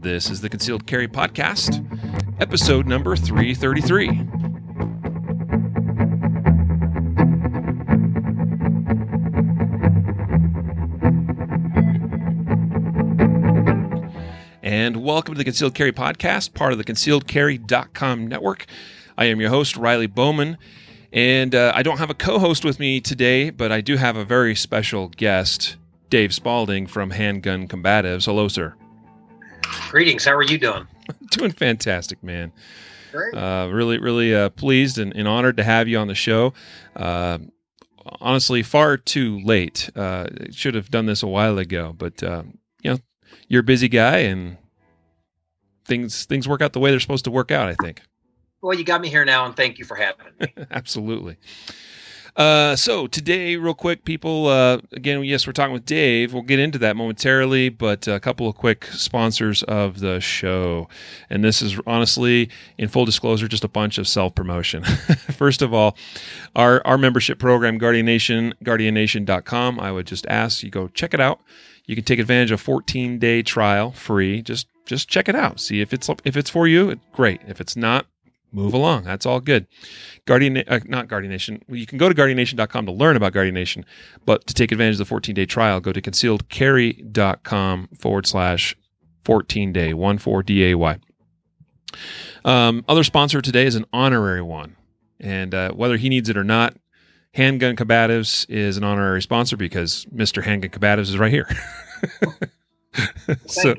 This is the Concealed Carry Podcast, episode number 333. And welcome to the Concealed Carry Podcast, part of the concealedcarry.com network. I am your host, Riley Bowman. And uh, I don't have a co host with me today, but I do have a very special guest, Dave Spalding from Handgun Combatives. Hello, sir. Greetings. How are you doing? Doing fantastic, man. Great. Uh, really, really uh, pleased and, and, honored to have you on the show. Uh, honestly, far too late. Uh, should have done this a while ago, but uh, you know, you're a busy guy, and things things work out the way they're supposed to work out. I think. Well, you got me here now, and thank you for having me. Absolutely. Uh, so today, real quick, people. Uh, again, yes, we're talking with Dave. We'll get into that momentarily, but a couple of quick sponsors of the show, and this is honestly, in full disclosure, just a bunch of self promotion. First of all, our our membership program, Guardian Nation, GuardianNation.com. I would just ask you go check it out. You can take advantage of 14 day trial free. Just just check it out. See if it's if it's for you. Great. If it's not, move along. That's all good. Guardian, uh, not Guardian Nation. You can go to guardiannation.com to learn about Guardian Nation, but to take advantage of the 14 day trial, go to concealedcarry.com forward slash 14 day, 1 4 D A Y. Um, other sponsor today is an honorary one. And uh, whether he needs it or not, Handgun Combatives is an honorary sponsor because Mr. Handgun Combatives is right here. so,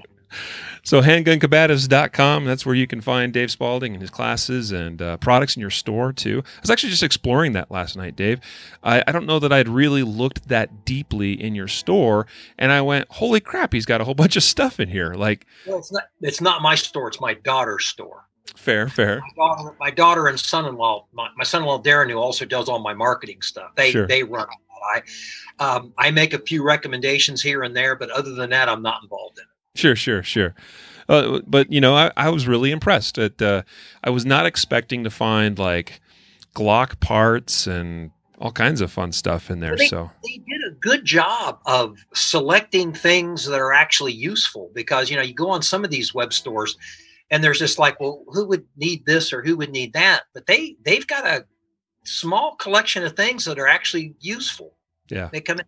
so handguncombatives.com, that's where you can find Dave Spalding and his classes and uh, products in your store too. I was actually just exploring that last night, Dave. I, I don't know that I'd really looked that deeply in your store, and I went, "Holy crap, he's got a whole bunch of stuff in here!" Like, well, it's not it's not my store; it's my daughter's store. Fair, fair. My daughter, my daughter and son-in-law, my, my, son-in-law Darren, who also does all my marketing stuff. They sure. they run I um, I make a few recommendations here and there, but other than that, I'm not involved in it. Sure, sure, sure. Uh, but you know, I, I was really impressed. At uh, I was not expecting to find like Glock parts and all kinds of fun stuff in there. They, so they did a good job of selecting things that are actually useful because you know you go on some of these web stores and there's just like, well, who would need this or who would need that? But they they've got a small collection of things that are actually useful. Yeah, they come in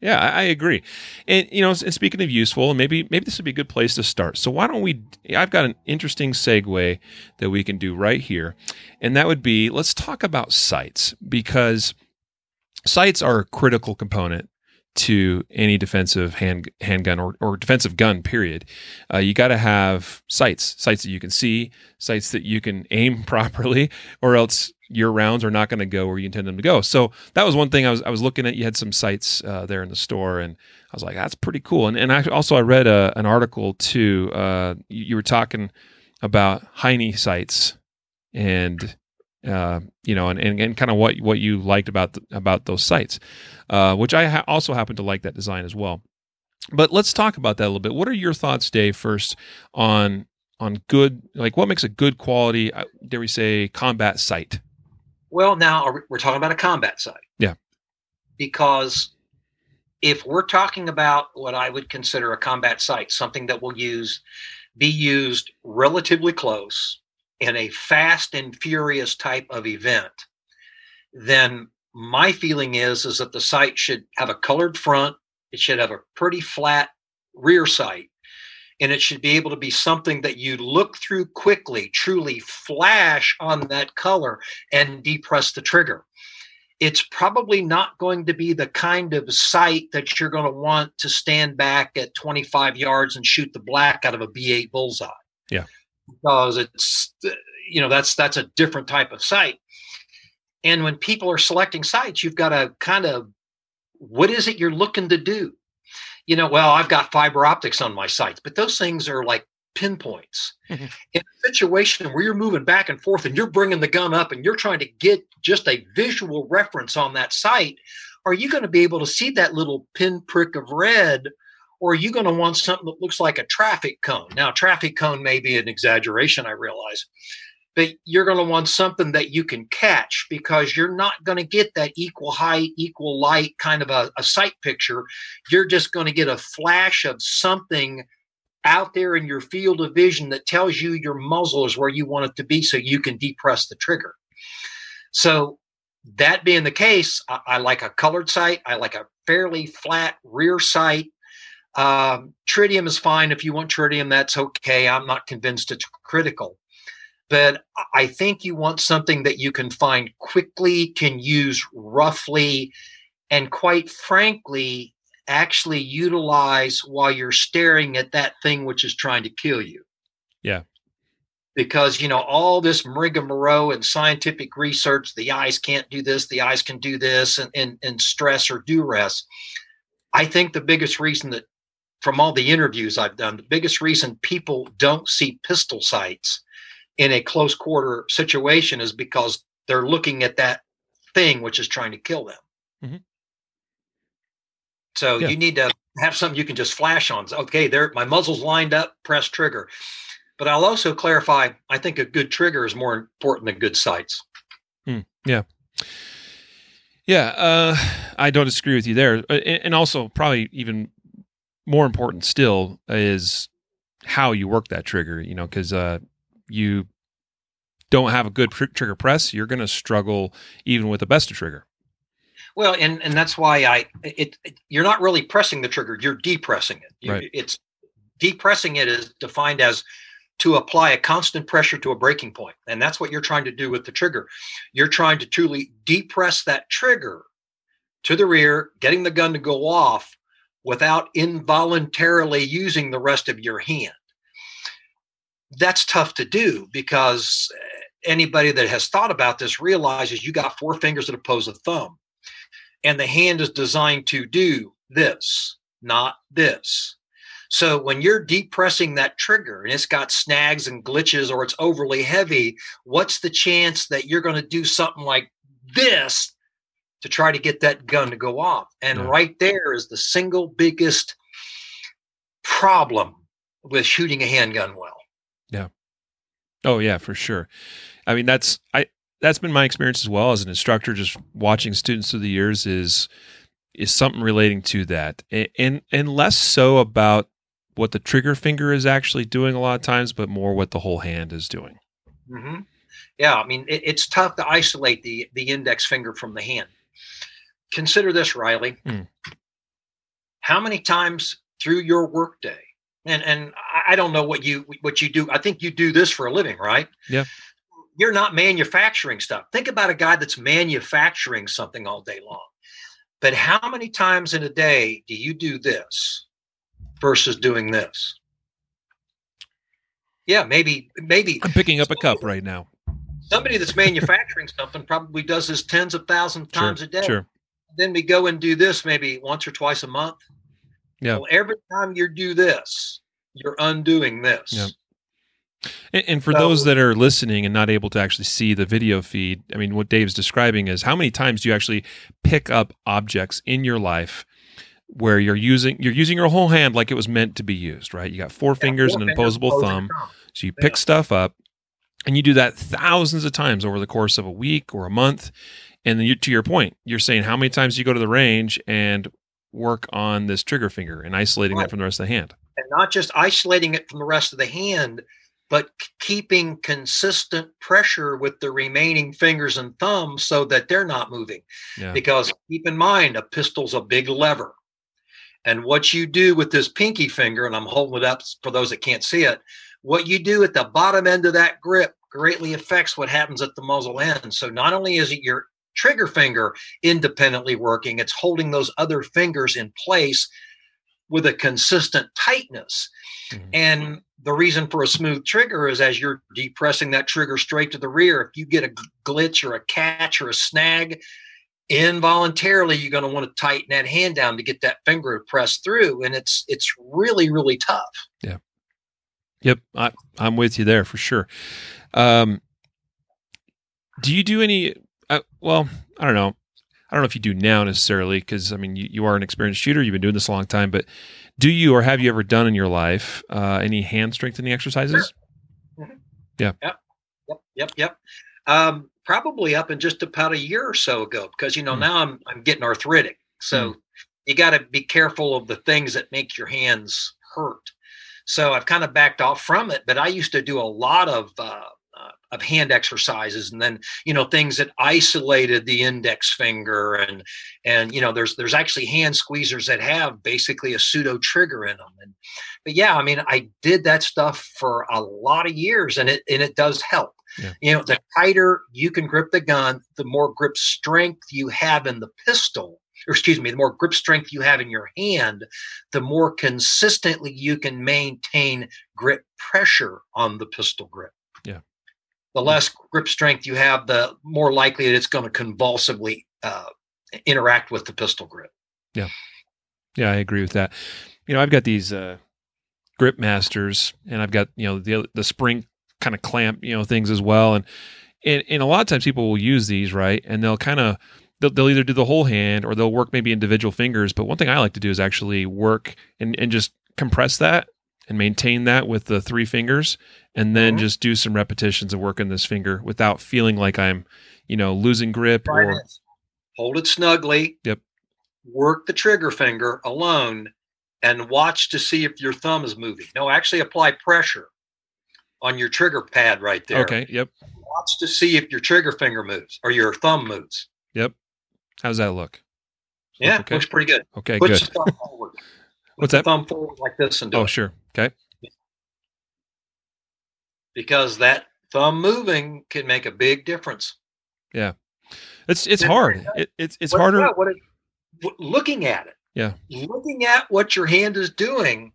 yeah, I, I, agree. And you know, and speaking of useful, maybe maybe this would be a good place to start. So why don't we? I've got an interesting segue that we can do right here, and that would be let's talk about sights because sights are a critical component to any defensive hand handgun or, or defensive gun period uh, you got to have sights sights that you can see sights that you can aim properly or else your rounds are not going to go where you intend them to go. So that was one thing I was I was looking at. You had some sights uh, there in the store, and I was like, that's pretty cool. And and I also I read a, uh, an article too. Uh, you, you, were talking about Heinie sights, and uh, you know, and, and, and kind of what what you liked about the, about those sights, uh, which I ha- also happen to like that design as well. But let's talk about that a little bit. What are your thoughts, Dave? First on on good, like what makes a good quality, uh, dare we say, combat sight? Well, now we're talking about a combat sight. Yeah. Because if we're talking about what I would consider a combat sight, something that will use be used relatively close in a fast and furious type of event, then my feeling is is that the sight should have a colored front, it should have a pretty flat rear sight, and it should be able to be something that you look through quickly, truly flash on that color and depress the trigger. It's probably not going to be the kind of sight that you're going to want to stand back at 25 yards and shoot the black out of a B8 bullseye. Yeah. Because it's you know that's that's a different type of sight. And when people are selecting sights, you've got to kind of what is it you're looking to do? You know, well, I've got fiber optics on my sights, but those things are like pinpoints. Mm-hmm. In a situation where you're moving back and forth and you're bringing the gun up and you're trying to get just a visual reference on that sight, are you going to be able to see that little pinprick of red? Or are you going to want something that looks like a traffic cone? Now, traffic cone may be an exaggeration, I realize, but you're going to want something that you can catch because you're not going to get that equal height, equal light kind of a, a sight picture. You're just going to get a flash of something out there in your field of vision that tells you your muzzle is where you want it to be so you can depress the trigger. So, that being the case, I, I like a colored sight. I like a fairly flat rear sight. Um, tritium is fine. If you want tritium, that's okay. I'm not convinced it's critical. But I think you want something that you can find quickly, can use roughly, and quite frankly, actually utilize while you're staring at that thing which is trying to kill you. Yeah. Because, you know, all this rigmarole and scientific research, the eyes can't do this, the eyes can do this, and, and, and stress or duress. I think the biggest reason that, from all the interviews I've done, the biggest reason people don't see pistol sights in a close quarter situation is because they're looking at that thing which is trying to kill them. Mm-hmm. So yeah. you need to have something you can just flash on. Okay, there, my muzzle's lined up, press trigger. But I'll also clarify I think a good trigger is more important than good sights. Hmm. Yeah. Yeah, uh, I don't disagree with you there. Uh, and also, probably even more important still is how you work that trigger, you know, because uh, you don't have a good tr- trigger press, you're going to struggle even with the best of trigger. Well, and and that's why I it, it, you're not really pressing the trigger, you're depressing it. You, right. It's depressing it is defined as to apply a constant pressure to a breaking. And that's what you're trying to do with the trigger. You're trying to truly depress that trigger to the rear, getting the gun to go off without involuntarily using the rest of your hand. That's tough to do because eh, anybody that has thought about this realizes you got four fingers that oppose a thumb and the hand is designed to do this, not this. So when you're depressing that trigger and it's got snags and glitches or it's overly heavy, what's the chance that you're going to do something like this to try to get that gun to go off? And yeah. right there is the single biggest problem with shooting a handgun well. Yeah. Oh yeah, for sure. I mean that's I that's been my experience as well as an instructor just watching students through the years is is something relating to that and and less so about what the trigger finger is actually doing a lot of times but more what the whole hand is doing mm-hmm. yeah i mean it, it's tough to isolate the the index finger from the hand consider this riley mm. how many times through your workday and and i don't know what you what you do i think you do this for a living right yeah you're not manufacturing stuff. Think about a guy that's manufacturing something all day long. But how many times in a day do you do this versus doing this? Yeah, maybe maybe I'm picking up a cup right now. Somebody that's manufacturing something probably does this tens of thousands of times sure, a day. Sure. Then we go and do this maybe once or twice a month. Yeah. Well, every time you do this, you're undoing this. Yeah. And, and for so, those that are listening and not able to actually see the video feed, I mean, what Dave's describing is how many times do you actually pick up objects in your life where you're using you're using your whole hand like it was meant to be used, right? You got four yeah, fingers four and an opposable thumb, thumb, so you yeah. pick stuff up, and you do that thousands of times over the course of a week or a month. And then you, to your point, you're saying how many times you go to the range and work on this trigger finger and isolating right. that from the rest of the hand. And not just isolating it from the rest of the hand, but keeping consistent pressure with the remaining fingers and thumbs so that they're not moving. Yeah. Because keep in mind, a pistol's a big lever. And what you do with this pinky finger, and I'm holding it up for those that can't see it, what you do at the bottom end of that grip greatly affects what happens at the muzzle end. So not only is it your trigger finger independently working, it's holding those other fingers in place with a consistent tightness. Mm-hmm. And the reason for a smooth trigger is as you're depressing that trigger straight to the rear, if you get a glitch or a catch or a snag, involuntarily you're going to want to tighten that hand down to get that finger to press through and it's it's really really tough yeah yep I, i'm with you there for sure um do you do any uh, well i don't know i don't know if you do now necessarily because i mean you, you are an experienced shooter you've been doing this a long time but do you or have you ever done in your life uh, any hand strengthening exercises? Sure. Mm-hmm. Yeah. Yep. Yep. Yep. Yep. Um, probably up in just about a year or so ago, because you know mm. now I'm I'm getting arthritic, so mm. you got to be careful of the things that make your hands hurt. So I've kind of backed off from it. But I used to do a lot of uh, of hand exercises, and then you know things that isolated the index finger, and and you know there's there's actually hand squeezers that have basically a pseudo trigger in them. And but yeah, I mean I did that stuff for a lot of years, and it and it does help. Yeah. You know, the tighter you can grip the gun, the more grip strength you have in the pistol, or excuse me, the more grip strength you have in your hand, the more consistently you can maintain grip pressure on the pistol grip. Yeah. The less grip strength you have, the more likely that it's going to convulsively uh, interact with the pistol grip. Yeah, yeah, I agree with that. You know, I've got these uh, grip masters, and I've got you know the the spring kind of clamp you know things as well, and and, and a lot of times people will use these right, and they'll kind of they'll, they'll either do the whole hand or they'll work maybe individual fingers. But one thing I like to do is actually work and and just compress that and maintain that with the three fingers, and then Mhm. just do some repetitions of working this finger without feeling like I'm you know losing grip or this. Hold it snugly. Yep. Work the trigger finger alone and watch to see if your thumb is moving. No, actually apply pressure on your trigger pad right there. okay, yep. Watch to see if your trigger finger moves or your thumb moves. Yep. How's that look? Yeah, Okay. looks pretty good. Okay, Put good. your thumb forward. Put What's that? Thumb forward like this and do Oh, it. sure. Okay. Because that thumb moving can make a big difference. Yeah, it's it's hard. It, it's it's What- harder. what it- looking at it. Yeah. Looking at what your hand is doing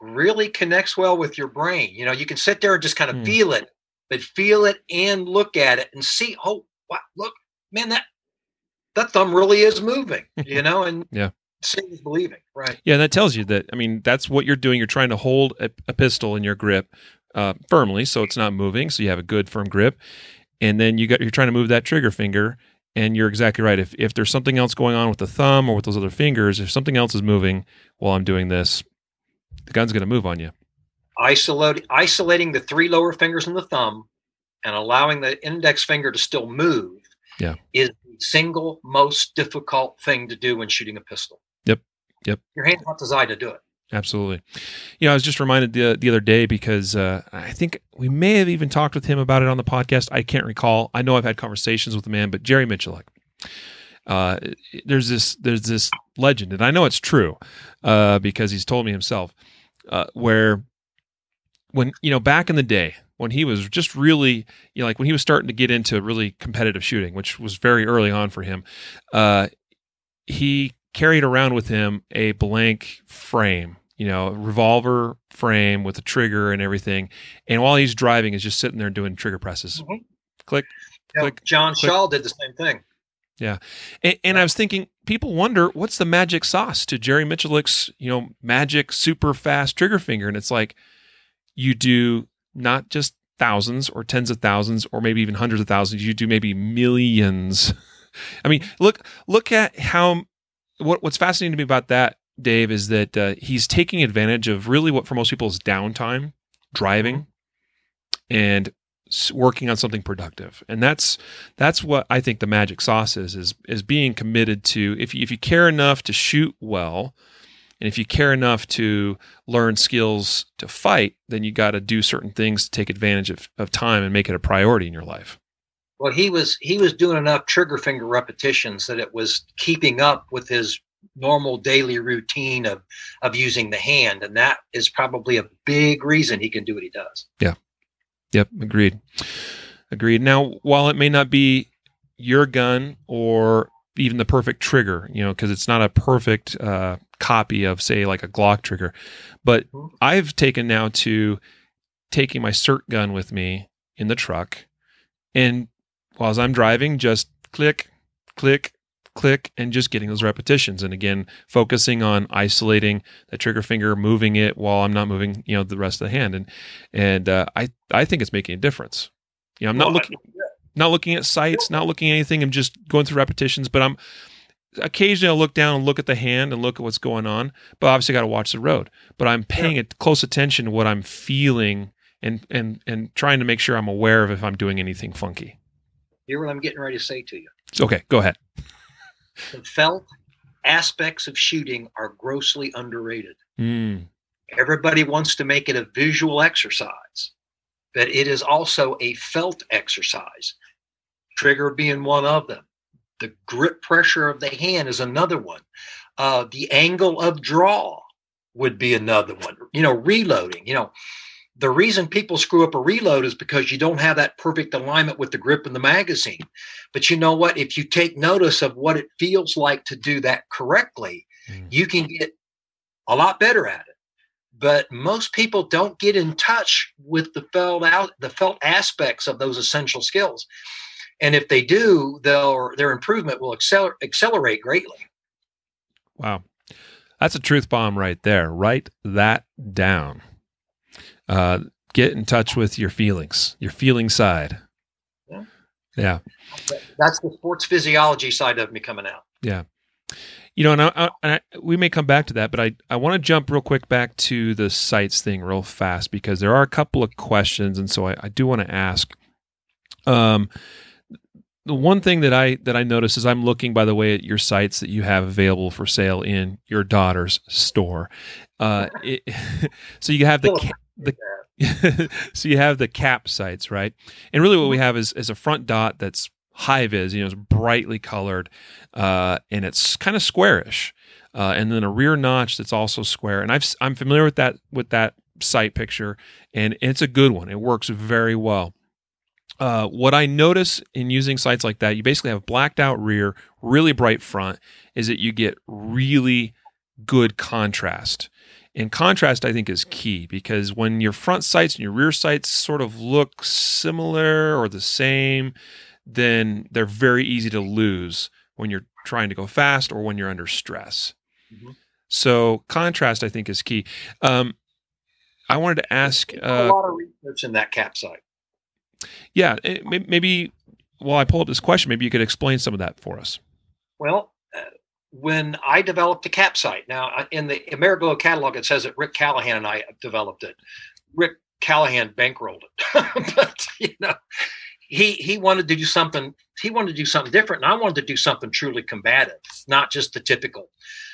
really connects well with your brain. You know, you can sit there and just kind of Hmm. feel it, but feel it and look at it and see, oh, wow, look, man, that that thumb really is moving, you know, and Yeah. Seeing is believing. Right. Yeah, and that tells you that. I mean, that's what you're doing. You're trying to hold a, a pistol in your grip uh, firmly, so it's not moving, so you have a good firm grip. And then you got you're trying to move that trigger finger, and you're exactly right. If if there's something else going on with the thumb or with those other fingers, if something else is moving while I'm doing this, the gun's going to move on you. Isolate, isolating the three lower fingers and the thumb and allowing the index finger to still move Yeah. is the single most difficult thing to do when shooting a pistol. Yep. Yep. Your hand's not designed to do it. Absolutely. You know, I was just reminded the the other day because uh, I think we may have even talked with him about it on the podcast. I can't recall. I know I've had conversations with the man, but Jerry Miculek. Uh, there's this there's this legend, and I know it's true uh, because he's told me himself. Uh, where when you know back in the day when he was just really you know like when he was starting to get into really competitive shooting, which was very early on for him, uh, he carried around with him a blank frame, you know, a revolver frame with a trigger and everything. And while he's driving, is just sitting there doing trigger presses. Mhm. Click. Know, Click, John click. Shaw did the same thing. Yeah. And, and I was thinking, people wonder what's the magic sauce to Jerry Miculek's, you know, magic super fast trigger finger. And it's like you do not just thousands or tens of thousands or maybe even hundreds of thousands. You do maybe millions. I mean, look look at how what what's fascinating to me about that, Dave, is that uh, he's taking advantage of really what for most people is downtime, driving, and working on something productive. And that's that's what I think the magic sauce is is is being committed to if you, if you care enough to shoot well and if you care enough to learn skills to fight then you got to do certain things to take advantage of, of time and make it a priority in your life Well, he was he was doing enough trigger finger repetitions that it was keeping up with his normal daily routine of of using the hand, and that is probably a big reason he can do what he does. Yeah. Yep agreed agreed now while it may not be your gun or even the perfect trigger you know because it's not a perfect uh, copy of say like a glock trigger but Mhm. I've taken now to taking my SIRT gun with me in the truck, and while I'm driving, just click, click, click, and just getting those repetitions. And again, focusing on isolating the trigger finger, moving it while I'm not moving, you know, the rest of the hand. And and uh, I I think it's making a difference. You know, I'm not Well, looking not looking at sights, not looking at anything. I'm just going through repetitions, but I'm occasionally I'll look down and look at the hand and look at what's going on. But obviously, I got to watch the road. But I'm paying it close attention to what I'm feeling and and and trying to make sure I'm aware of if I'm doing anything funky. Hear what I'm getting ready to say to you. Okay, go ahead. The felt aspects of shooting are grossly underrated. Mm, Everybody wants to make it a visual exercise, but it is also a felt exercise. Trigger being one of them. The grip pressure of the hand is another one. Uh, the angle of draw would be another one. You know, reloading. You know, the reason people screw up a reload is because you don't have that perfect alignment with the grip in the magazine. But you know what? If you take notice of what it feels like to do that correctly, mm. you can get a lot better at it. But most people don't get in touch with the felt out the felt aspects of those essential skills. And if they do, their their improvement will accelerate accelerate greatly. Wow. That's a truth bomb right there. Write that down. Uh, get in touch with your feelings, your feeling side. Yeah. yeah. That's the sports physiology side of me coming out. Yeah. You know, and, I, I, we may come back to that, but I, I want to jump real quick back to the sights thing real fast because there are a couple of questions. And so I, I do want to ask. Um, the one thing that I that I notice is I'm looking, by the way, at your sights that you have available for sale in your daughter's store. Uh, it, so you have the the so you have the cap sights, right? And really, what we mm-hmm. have is is a front dot that's high vis, you know, it's brightly colored, uh, and it's kind of squarish, uh, and then a rear notch that's also square. And I've I'm familiar with that with that sight picture, and it's a good one. It works very well. Uh, what I notice in using sights like that, you basically have blacked out rear, really bright front, is that you get really good contrast. And contrast, I think, is key because when your front sights and your rear sights sort of look similar or the same, then they're very easy to lose when you're trying to go fast or when you're under stress. Mm-hmm. So, contrast, I think, is key. Um, I wanted to ask uh, a lot of research in that cap sight yeah, eh, maybe while I pull up this question, maybe you could explain some of that for us. Well, when I developed the cap sight, now in the Ameriglo catalog, it says that Rick Callahan and I developed it. Rick Callahan bankrolled it, but you know, he he wanted to do something. He wanted to do something different, and I wanted to do something truly combative, not just the typical.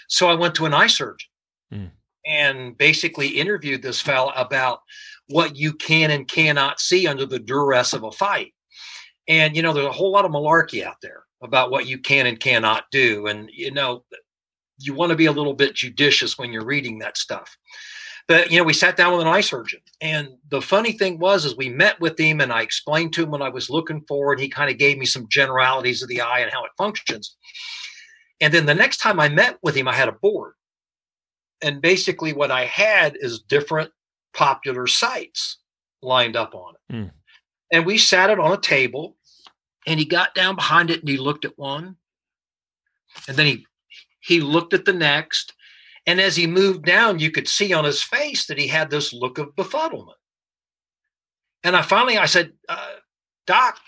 So I went to an eye surgeon. Mm. And basically interviewed this fellow about what you can and cannot see under the duress of a fight. And, you know, there's a whole lot of malarkey out there about what you can and cannot do. And, you know, you want to be a little bit judicious when you're reading that stuff. But, you know, we sat down with an eye surgeon. And the funny thing was, is we met with him and I explained to him what I was looking for. And he kind of gave me some generalities of the eye and how it functions. And then the next time I met with him, I had a board. And basically, what I had is different popular sights lined up on it. Mm. And we sat it on a table and he got down behind it and he looked at one. And then he he looked at the next. And as he moved down, you could see on his face that he had this look of befuddlement. And I finally I said, uh, Doc,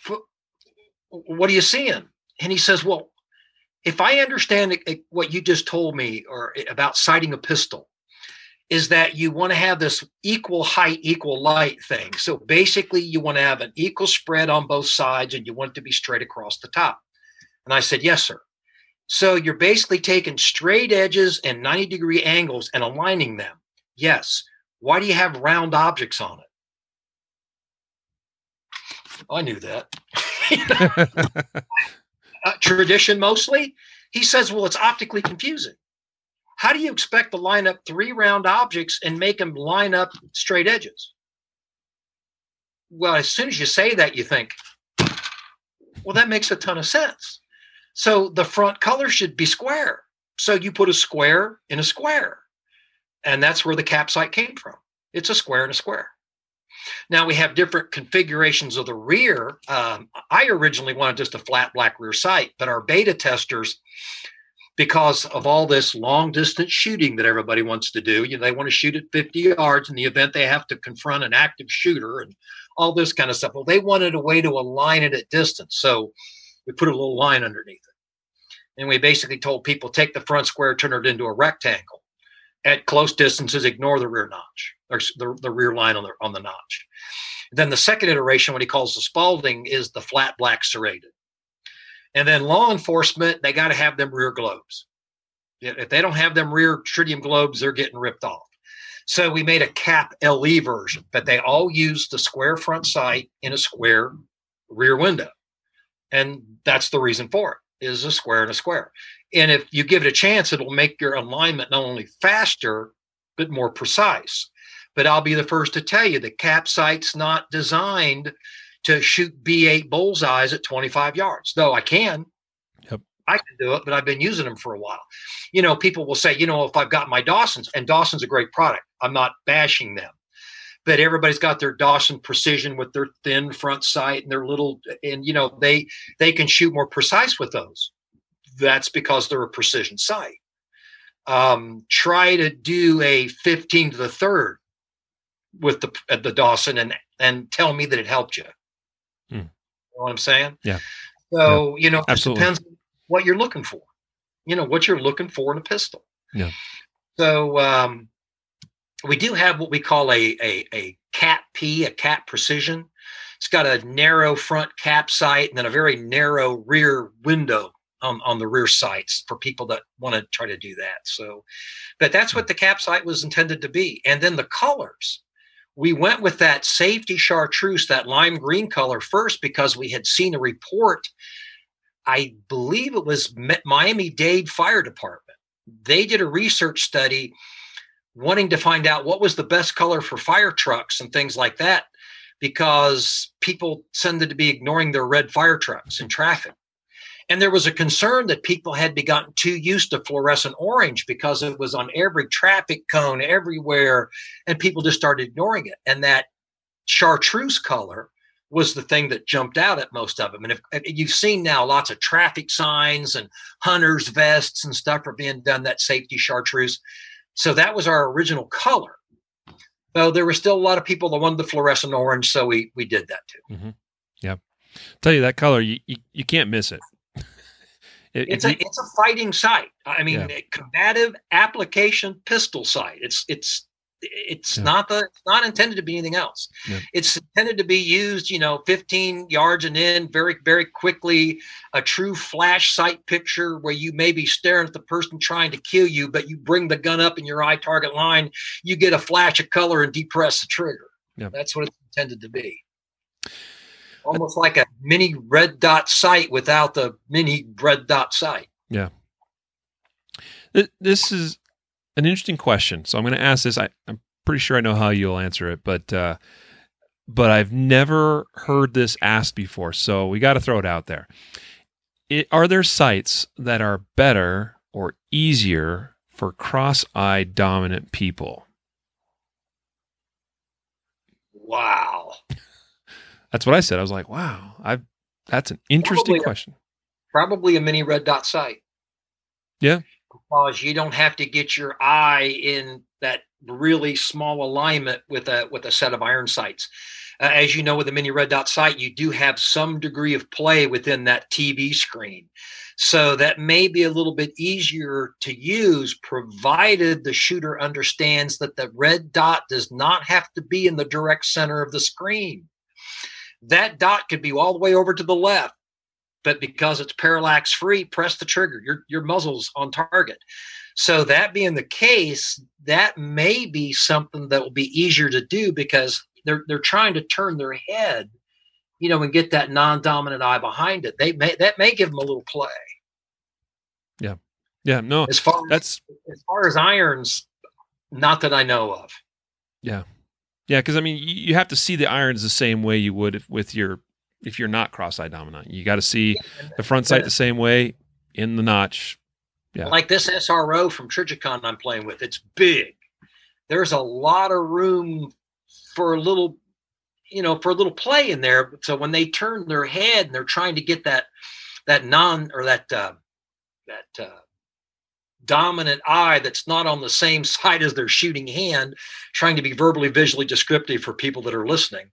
what are you seeing? And he says, Well, if I understand what you just told me or about sighting a pistol, is that you want to have this equal height, equal light thing. So basically, you want to have an equal spread on both sides and you want it to be straight across the top. And I said, Yes, sir. So you're basically taking straight edges and 90 degree angles and aligning them. Yes. Why do you have round objects on it? I knew that. uh, tradition mostly. He says, well, it's optically confusing. How do you expect to line up three round objects and make them line up straight edges? Well, as soon as you say that, you think, well, that makes a ton of sense. So the front color should be square. So you put a square in a square. And that's where the cap sight came from. It's a square and a square. Now we have different configurations of the rear. Um, I originally wanted just a flat black rear sight, but our beta testers because of all this long distance shooting that everybody wants to do. You know, they want to shoot at 50 yards in the event they have to confront an active shooter and all this kind of stuff. Well, they wanted a way to align it at distance. So we put a little line underneath it. And we basically told people take the front square, turn it into a rectangle. At close distances, ignore the rear notch or the, the rear line on the on the notch. Then the second iteration, what he calls the Spalding, is the flat black serrated. And then law enforcement, they got to have them rear globes. If they don't have them rear tritium globes, they're getting ripped off. So we made a cap LE version, but they all use the square front sight in a square rear window. And that's the reason for it is a square and a square. And if you give it a chance, it'll make your alignment not only faster, but more precise. But I'll be the first to tell you the cap sight's not designed to shoot B8 bullseyes at 25 yards, though I can. Yep. I can do it, but I've been using them for a while. You know, people will say, you know, if I've got my Dawson's, and Dawson's a great product, I'm not bashing them. But everybody's got their Dawson precision with their thin front sight and their little, and you know, they they can shoot more precise with those. That's because they're a precision sight. Um, try to do a 15 to the third with the the Dawson and and tell me that it helped you. Hmm. Know what I'm saying? Yeah. So you know, it depends on what you're looking for. You know what you're looking for in a pistol. Yeah. So um, we do have what we call a a a cap P, a cap precision. It's got a narrow front cap sight and then a very narrow rear window on, on the rear sights for people that want to try to do that. So, but that's what the cap sight was intended to be. And then the colors we went with that safety chartreuse, that lime green color first, because we had seen a report. I believe it was Miami Dade Fire Department. They did a research study wanting to find out what was the best color for fire trucks and things like that, because people tended to be ignoring their red fire trucks in traffic. And there was a concern that people had gotten too used to fluorescent orange because it was on every traffic cone everywhere, and people just started ignoring it. And that chartreuse color was the thing that jumped out at most of them. And if, if you've seen now lots of traffic signs and hunters vests and stuff are being done that safety chartreuse. So that was our original color. Though there were still a lot of people that wanted the fluorescent orange, so we we did that too. Mm-hmm. Yep. Tell you that color, you, you, you can't miss it. It, it's a it's a fighting sight. I mean, yeah. combative application pistol sight. It's it's it's yeah. not the it's not intended to be anything else. Yeah. It's intended to be used, you know, 15 yards and in very very quickly. A true flash sight picture where you may be staring at the person trying to kill you, but you bring the gun up in your eye target line. You get a flash of color and depress the trigger. That's what it's intended to be almost like a mini red dot sight without the mini red dot sight. Yeah. This is an interesting question. So I'm going to ask this. I, am pretty sure I know how you'll answer it, but uh, but I've never heard this asked before. So we got to throw it out there. It, are there sights that are better or easier for cross-eye dominant people? Wow. That's what I said. I was like, wow, I that's an interesting probably question. A, probably a mini red dot sight. Yeah. Because you don't have to get your eye in that really small alignment with a with a set of iron sights. Uh, as you know, with a mini red dot sight, you do have some degree of play within that TV screen. So that may be a little bit easier to use, provided the shooter understands that the red dot does not have to be in the direct center of the screen that dot could be all the way over to the left but because it's parallax free press the trigger. Your your muzzle's on target. So that being the case that may be something that will be easier to do because they're they're trying to turn their head you know and get that non-dominant eye behind it. They may that may give them a little play. Yeah. Yeah no as far that's as, as far as irons not that i know of. Yeah yeah, because I mean, you have to see the irons the same way you would if, with your if you're not cross-eye dominant. You got to see the front sight the same way in the notch. Yeah, like this SRO from Trijicon I'm playing with. It's big. There's a lot of room for a little, you know, for a little play in there. So when they turn their head and they're trying to get that that non or that uh, that uh, dominant eye that's not on the same side as their shooting hand, trying to be verbally, visually descriptive for people that are listening.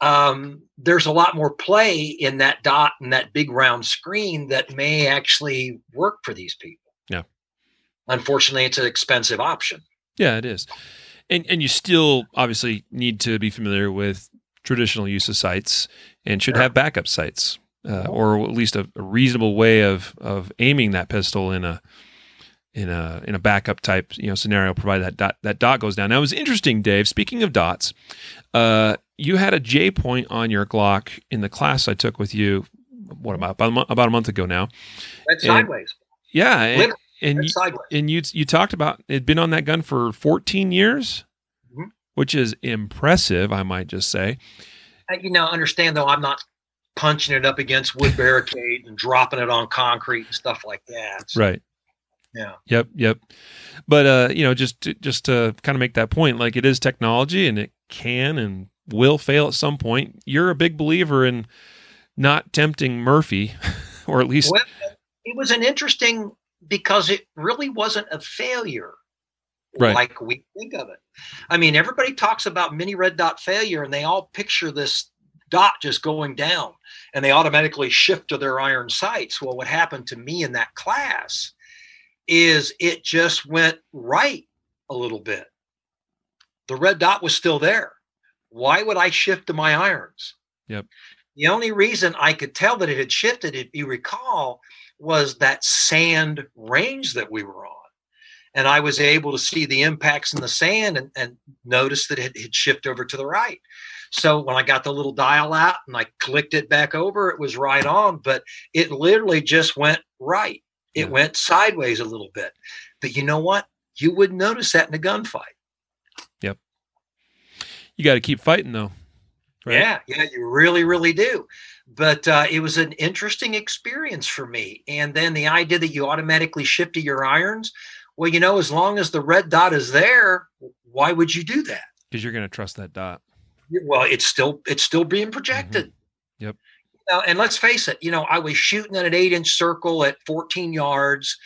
Um, there's a lot more play in that dot and that big round screen that may actually work for these people. Yeah. Unfortunately, it's an expensive option. Yeah, it is. And and you still obviously need to be familiar with traditional use of sights and should Sure. have backup sights. Uh, or at least a, a reasonable way of of aiming that pistol in a in a in a backup type you know scenario, provided that dot that dot goes down. Now it was interesting, Dave. Speaking of dots, uh, you had a J point on your Glock in the class I took with you. What about about a, month, about a month ago now? That's sideways. Yeah, and, and you, sideways. and you you talked about it been on that gun for 14 years, Mhm. which is impressive, I might just say. Uh, you know, understand though, I'm not punching it up against wood barricade and dropping it on concrete and stuff like that. So, Right. Yeah. Yep. Yep. But uh, you know, just to, just to kind of make that point, like it is technology, and it can and will fail at some point. You're a big believer in not tempting Murphy, or at least Well, it was an interesting because it really wasn't a failure Right. like we think of it. I mean, everybody talks about mini red dot failure and they all picture this dot just going down and they automatically shift to their iron sights. Well, what happened to me in that class is it just went right a little bit. The red dot was still there. Why would I shift to my irons? Yep. The only reason I could tell that it had shifted, if you recall, was that sand range that we were on. And I was able to see the impacts in the sand and, and notice that it had shifted over to the right. So when I got the little dial out and I clicked it back over, it was right on, but it literally just went right. It Yeah. went sideways a little bit. But you know what? You wouldn't notice that in a gunfight. Yep. You got to keep fighting though. Right? Yeah, yeah, you really, really do. But uh, it was an interesting experience for me. And then the idea that you automatically shift to your irons, well, you know, as long as the red dot is there, why would you do that? Because you're going to trust that dot. Well, it's still it's still being projected. Yep. And let's face it, you know, I was shooting at an eight inch circle at 14 yards.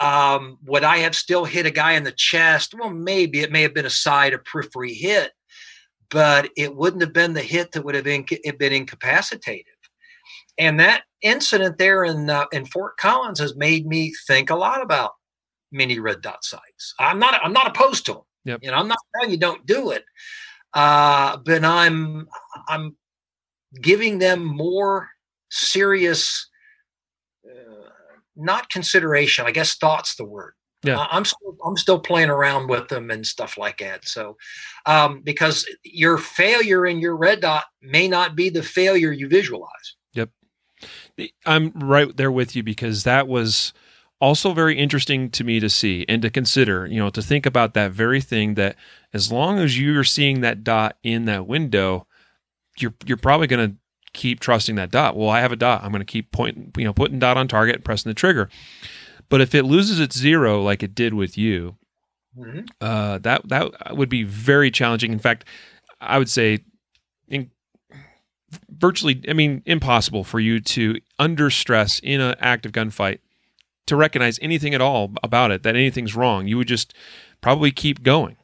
Um, would I have still hit a guy in the chest? Well, maybe it may have been a side or periphery hit, but it wouldn't have been the hit that would have been, been incapacitated. And that incident there in uh, in Fort Collins has made me think a lot about mini red dot sights. I'm not I'm not opposed to them. Yep. You know, I'm not telling you don't do it, uh, but I'm I'm giving them more serious, uh, not consideration. I guess thought's the word. Yeah. Uh, I'm still, I'm still playing around with them and stuff like that. So, um, because your failure in your red dot may not be the failure you visualize. Yep. I'm right there with you because that was also very interesting to me to see and to consider, you know, to think about that very thing that as long as you're seeing that dot in that window, you're you're probably going to keep trusting that dot. Well, I have a dot. I'm going to keep pointing, you know, putting dot on target and pressing the trigger. But if it loses its zero like it did with you, Mhm. uh, that that would be very challenging. In fact, I would say, in, virtually, I mean, impossible for you to under stress in an active gunfight to recognize anything at all about it that anything's wrong. You would just probably keep going.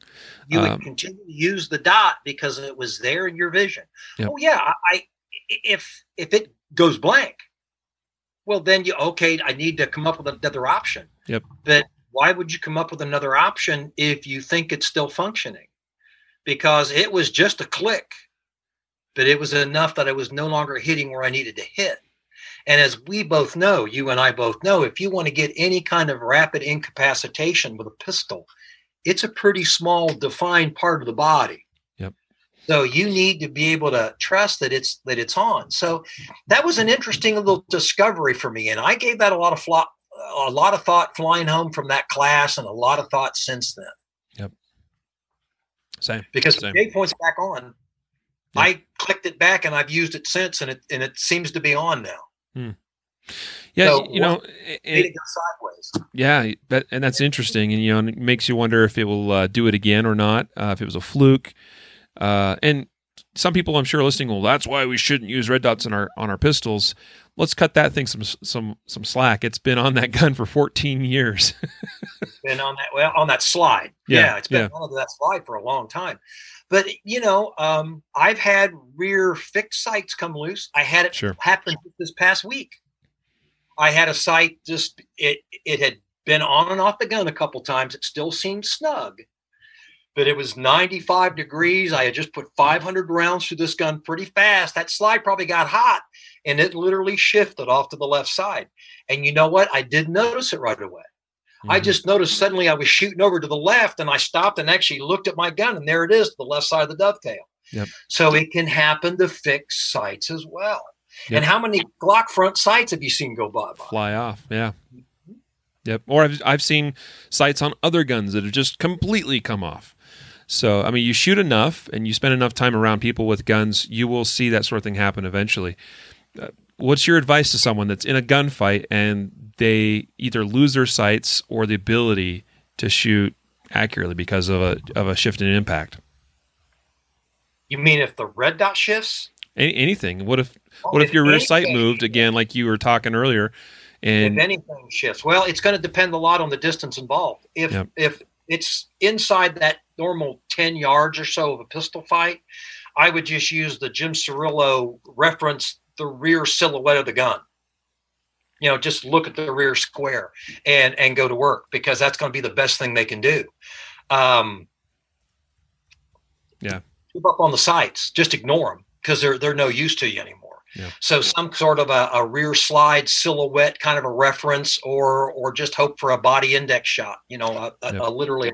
You would Um, continue to use the dot because it was there in your vision. Yep. Oh yeah, I, I if if it goes blank, well then you okay. I need to come up with another option. Yep. But why would you come up with another option if you think it's still functioning? Because it was just a click, but it was enough that I was no longer hitting where I needed to hit. And as we both know, you and I both know, if you want to get any kind of rapid incapacitation with a pistol, it's a pretty small defined part of the body. Yep. So you need to be able to trust that it's that it's on. So that was an interesting little discovery for me, and I gave that a lot of flo- a lot of thought flying home from that class, and a lot of thought since then. Yep. Same. Because Same. the J point's back on. Yeah. I clicked it back, and I've used it since, and it and it seems to be on now. Hmm. Yeah, So you know, it- it go sideways. Yeah, that, and that's interesting, and you know, and it makes you wonder if it will uh, do it again or not. Uh, if it was a fluke, uh, and some people I'm sure listening, well, that's why we shouldn't use red dots on our on our pistols. Let's cut that thing some some some slack. It's been on that gun for 14 years. been on that well on that slide. Yeah, Yeah, it's been yeah. on that slide for a long time. But you know, um, I've had rear fixed sights come loose. I had it Sure. happen this past week. I had a sight just it it had been on and off the gun a couple times. It still seemed snug, but it was 95 degrees. I had just put 500 rounds through this gun pretty fast. That slide probably got hot, and it literally shifted off to the left side. And you know what? I did notice it right away. Mm-hmm. I just noticed suddenly I was shooting over to the left and I stopped and actually looked at my gun and there it is, the left side of the dovetail. Yep. So it can happen to fixed sights as well. Yep. And how many Glock front sights have you seen go by? Fly off, yeah. Yep. Or I've I've seen sights on other guns that have just completely come off. So I mean, you shoot enough and you spend enough time around people with guns, you will see that sort of thing happen eventually. Uh, what's your advice to someone that's in a gunfight and they either lose their sights or the ability to shoot accurately because of a of a shift in impact? You mean if the red dot shifts? Any, anything. What if oh, what if, if your rear sight moved again, like you were talking earlier? And if anything shifts, well, it's going to depend a lot on the distance involved. If yep. if it's inside that normal ten yards or so of a pistol fight, I would just use the Jim Cirillo reference the rear silhouette of the gun. You know, just look at the rear square and and go to work because that's going to be the best thing they can do. Um, yeah, keep up on the sights. Just ignore them because they're they're no use to you anymore. Yeah. So some sort of a, a, rear slide silhouette kind of a reference, or or just hope for a body index shot. You know, a, a, yep. a literally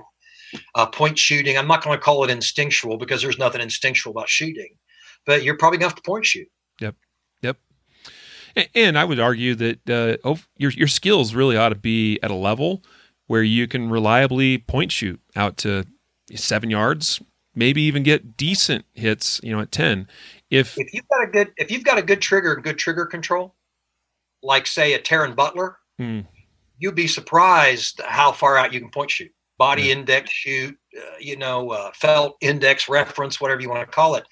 a point shooting. I'm not going to call it instinctual because there's nothing instinctual about shooting, but you're probably going to have to point shoot. Yep. Yep. And, and I would argue that uh, oh, your your skills really ought to be at a level where you can reliably point shoot out to seven yards, maybe even get decent hits, you know, at 10. If if you've got a good if you've got a good trigger and good trigger control, like say a Taran Butler, hmm. you'd be surprised how far out you can point shoot. Body index shoot, uh, you know, uh, felt index reference, whatever you want to call it.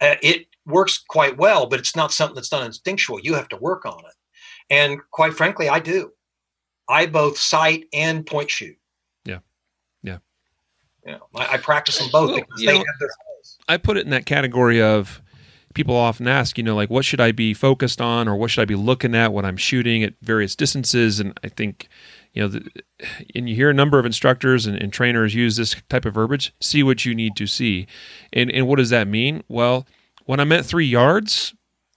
Uh, it works quite well, but it's not something that's done instinctual. You have to work on it. And quite frankly, I do. I both sight and point shoot. You know, I, I practice them both well, know, I put it in that category of people often ask, you know, like what should I be focused on or what should I be looking at when I'm shooting at various distances? And I think, you know, the, and you hear a number of instructors and, and, trainers use this type of verbiage, see what you need to see. And, and what does that mean? Well, when I'm at three yards,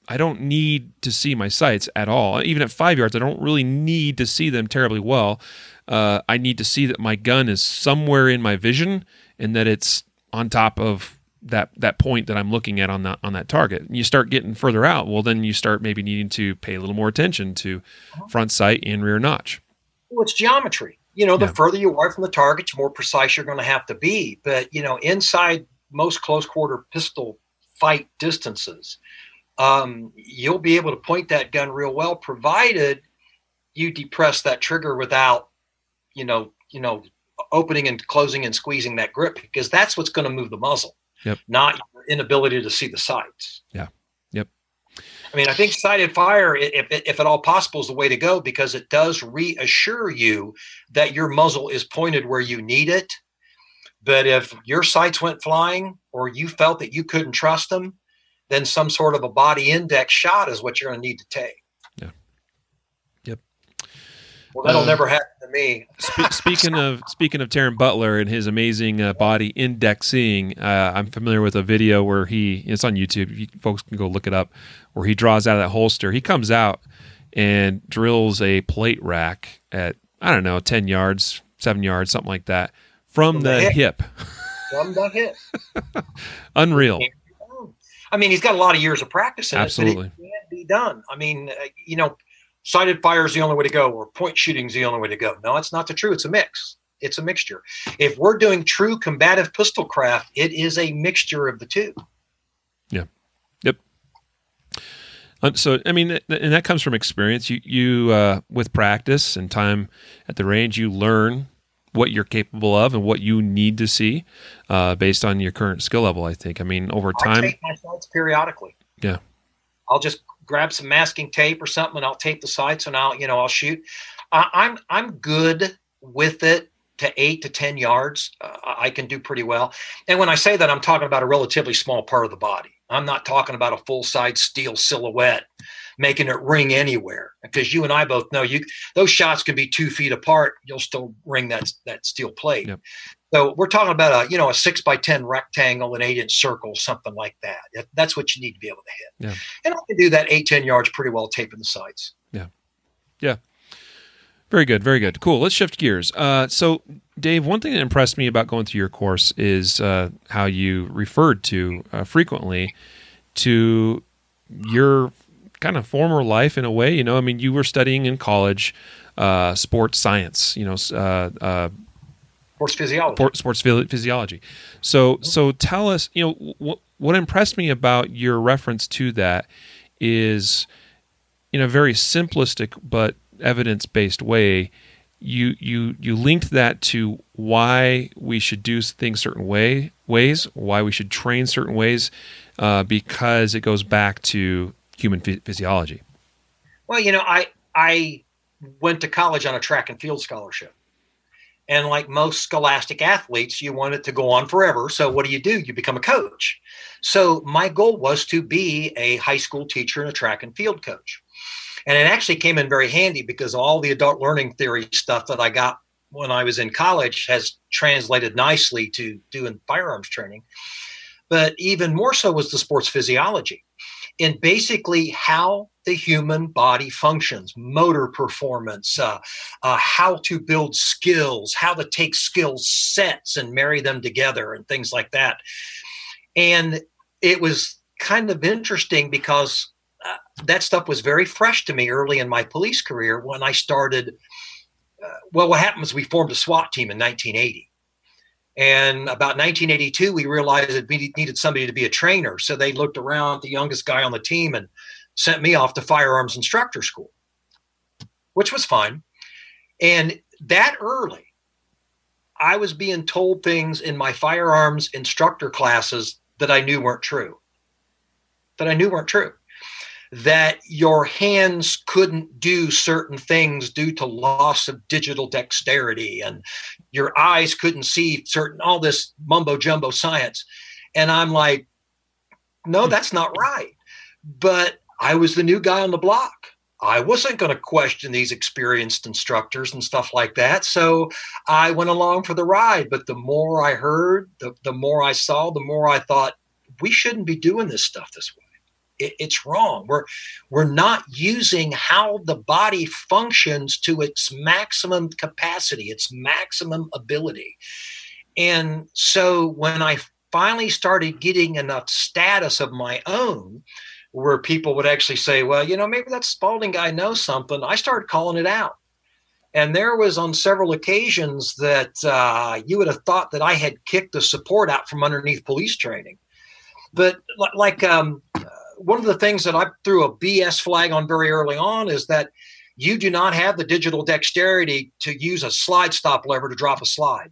I don't need to see my sights at all. Even at five yards, I don't really need to see them terribly well uh, I need to see that my gun is somewhere in my vision and that it's on top of that that point that I'm looking at on that on that target. And you start getting further out, well, then you start maybe needing to pay a little more attention to front sight and rear notch. Well, it's geometry. You know, the yeah. further you are from the target, the more precise you're going to have to be. But you know, inside most close quarter pistol fight distances, um, you'll be able to point that gun real well, provided you depress that trigger without you know, you know, opening and closing and squeezing that grip because that's what's going to move the muzzle, yep. not your inability to see the sights. Yeah. Yep. I mean, I think sighted fire, if, if at all possible, is the way to go because it does reassure you that your muzzle is pointed where you need it. But if your sights went flying or you felt that you couldn't trust them, then some sort of a body index shot is what you're going to need to take. Well, that'll uh, never happen to me. spe- speaking of speaking of Taran Butler and his amazing uh, body indexing, uh, I'm familiar with a video where he it's on YouTube. You, folks can go look it up. Where he draws out of that holster, he comes out and drills a plate rack at I don't know ten yards, seven yards, something like that from, from the, the, hip. From the hip. Unreal. I mean, he's got a lot of years of practice in Absolutely. it, but it can't be done. I mean, uh, you know, sighted fire is the only way to go or point shooting is the only way to go. No, it's not the true. It's a mix. It's a mixture. If we're doing true combative pistol craft, it is a mixture of the two. Yeah. Yep. Uh, so I mean, and that comes from experience. You you uh, with practice and time at the range, you learn what you're capable of and what you need to see uh, based on your current skill level. I think. I mean, over time. I take my sights periodically. Yeah. I'll just grab some masking tape or something and I'll tape the sights and I'll, you know, I'll shoot. I'm, I'm good with it to eight to 10 yards. Uh, I can do pretty well. And when I say that, I'm talking about a relatively small part of the body. I'm not talking about a full side steel silhouette making it ring anywhere because you and I both know you those shots can be two feet apart. You'll still ring that that steel plate. Yep. So we're talking about a you know a six by ten rectangle, an eight inch circle, something like that. That's what you need to be able to hit. Yeah. And I can do that eight ten yards pretty well, taping the sights. Yeah, yeah. Very good, very good. Cool. Let's shift gears. Uh, so, Dave, one thing that impressed me about going through your course is uh, how you referred to uh, frequently to your kind of former life in a way. You know, I mean, you were studying in college uh, sports science. You know, uh, uh, sports physiology. Sport, sports physiology. So, so tell us. You know, what what impressed me about your reference to that is in a very simplistic but evidence based way you you you linked that to why we should do things certain way ways why we should train certain ways uh, because it goes back to human physiology well you know i i went to college on a track and field scholarship and like most scholastic athletes you want it to go on forever. So what do you do? You become a coach. So my goal was to be a high school teacher and a track and field coach. And it actually came in very handy because all the adult learning theory stuff that I got when I was in college has translated nicely to doing firearms training. But even more so was the sports physiology in basically how the human body functions, motor performance, uh, uh, how to build skills, how to take skill sets and marry them together, and things like that. And it was kind of interesting because that stuff was very fresh to me early in my police career when I started. Uh, well, what happened was we formed a SWAT team in 1980. And about 1982, we realized that we needed somebody to be a trainer. So they looked around the youngest guy on the team and sent me off to firearms instructor school, which was fine. And that early, I was being told things in my firearms instructor classes that I knew weren't true. That I knew weren't true that your hands couldn't do certain things due to loss of digital dexterity and your eyes couldn't see certain all this mumbo jumbo science and i'm like no hmm. that's not right but i was the new guy on the block I wasn't going to question these experienced instructors and stuff like that. So I went along for the ride. But the more I heard, the, the more I saw, the more I thought, we shouldn't be doing this stuff this way it, it's wrong. We're we're not using how the body functions to its maximum capacity, its maximum ability. And so when I finally started getting enough status of my own, where people would actually say, well, you know, maybe that Spaulding guy knows something, I started calling it out. And there was on several occasions that uh, you would have thought that I had kicked the support out from underneath police training. But like um, one of the things that I threw a BS flag on very early on is that you do not have the digital dexterity to use a slide stop lever to drop a slide.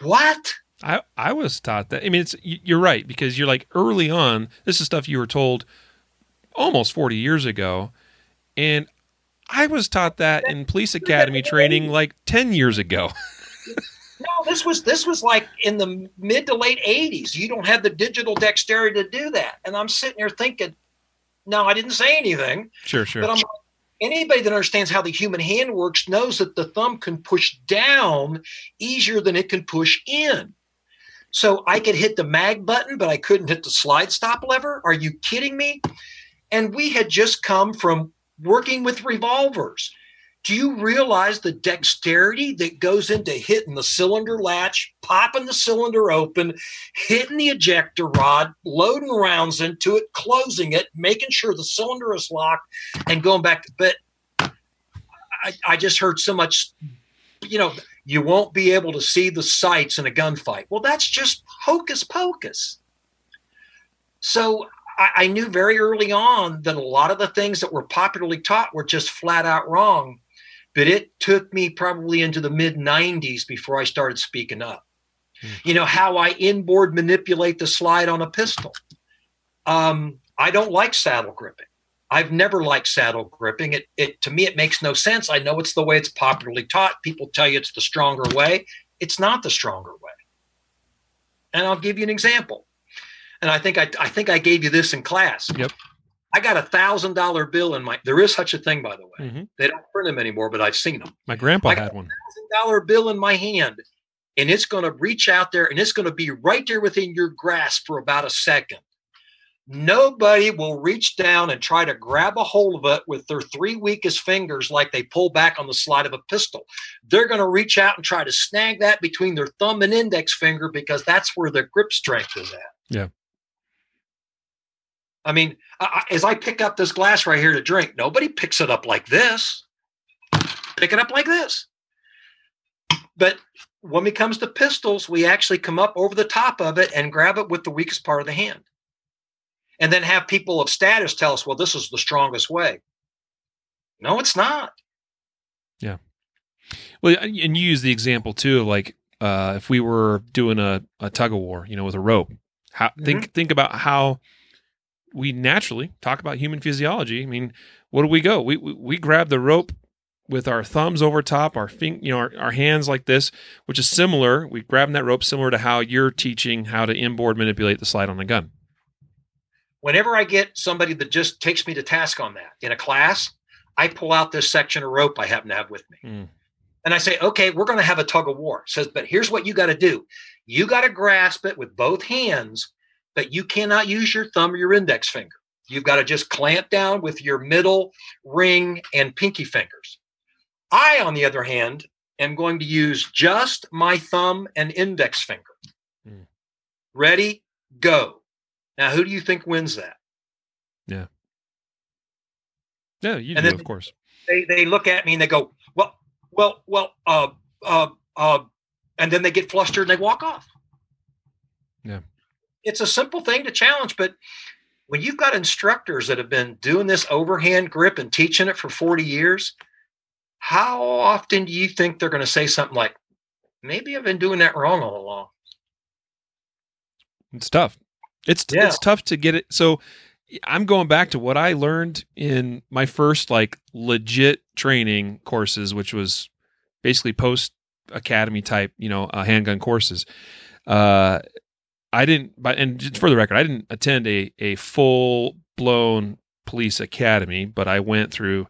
What? I, I was taught that. I mean, it's you're right because you're like early on. This is stuff you were told almost 40 years ago, and I was taught that in police academy training like 10 years ago. No, this was this was like in the mid to late '80s. You don't have the digital dexterity to do that, and I'm sitting here thinking, no, I didn't say anything. Sure, sure. But I'm anybody that understands how the human hand works knows that the thumb can push down easier than it can push in. So I could hit the mag button, but I couldn't hit the slide stop lever. Are you kidding me? And we had just come from working with revolvers do you realize the dexterity that goes into hitting the cylinder latch, popping the cylinder open, hitting the ejector rod, loading rounds into it, closing it, making sure the cylinder is locked, and going back? But I, I just heard so much, you know, you won't be able to see the sights in a gunfight. Well, that's just hocus pocus. So I knew very early on that a lot of the things that were popularly taught were just flat out wrong but it took me probably into the mid 90s before I started speaking up. Mm-hmm. You know, how I inboard manipulate the slide on a pistol. Um, I don't like saddle gripping. I've never liked saddle gripping. It, it to me, it makes no sense. I know it's the way it's popularly taught. People tell you it's the stronger way. It's not the stronger way. And I'll give you an example. And I think I, I think I gave you this in class. Yep. I got a thousand dollar bill in my. There is such a thing, by the way. Mm-hmm. They don't print them anymore, but I've seen them. My grandpa had one. Thousand dollar bill in my hand, and it's going to reach out there, and it's going to be right there within your grasp for about a second. Nobody will reach down and try to grab a hold of it with their three weakest fingers like they pull back on the slide of a pistol. They're going to reach out and try to snag that between their thumb and index finger because that's where their grip strength is at. Yeah. I mean, I, as I pick up this glass right here to drink, nobody picks it up like this. Pick it up like this. But when it comes to pistols, we actually come up over the top of it and grab it with the weakest part of the hand. And then have people of status tell us, well, this is the strongest way. No, it's not. Yeah. Well, and you use the example too, like uh, if we were doing a, a tug of war, you know, with a rope. How mm-hmm. think think about how we naturally talk about human physiology. I mean, what do we go? We we, we grab the rope with our thumbs over top, our fing, you know, our, our hands like this, which is similar. We grab that rope similar to how you're teaching how to inboard manipulate the slide on a gun. Whenever I get somebody that just takes me to task on that in a class, I pull out this section of rope I happen to have with me. Mm. And I say, okay, we're going to have a tug of war. It says, but here's what you got to do. You got to grasp it with both hands, but you cannot use your thumb or your index finger. You've got to just clamp down with your middle, ring, and pinky fingers. I, on the other hand, am going to use just my thumb and index finger. Mm. Ready, go. Now, who do you think wins that? Yeah. Yeah, you and do, of course. They, they look at me and they go, well, well, well, uh, uh, uh, and then they get flustered and they walk off. Yeah. It's a simple thing to challenge, but when you've got instructors that have been doing this overhand grip and teaching it for 40 years, how often do you think they're going to say something like, maybe I've been doing that wrong all along? It's tough. It's yeah. it's tough to get it. So I'm going back to what I learned in my first like legit training courses, which was basically post academy type, you know, uh, handgun courses. Uh, I didn't, but and for the record, I didn't attend a a full blown police academy, but I went through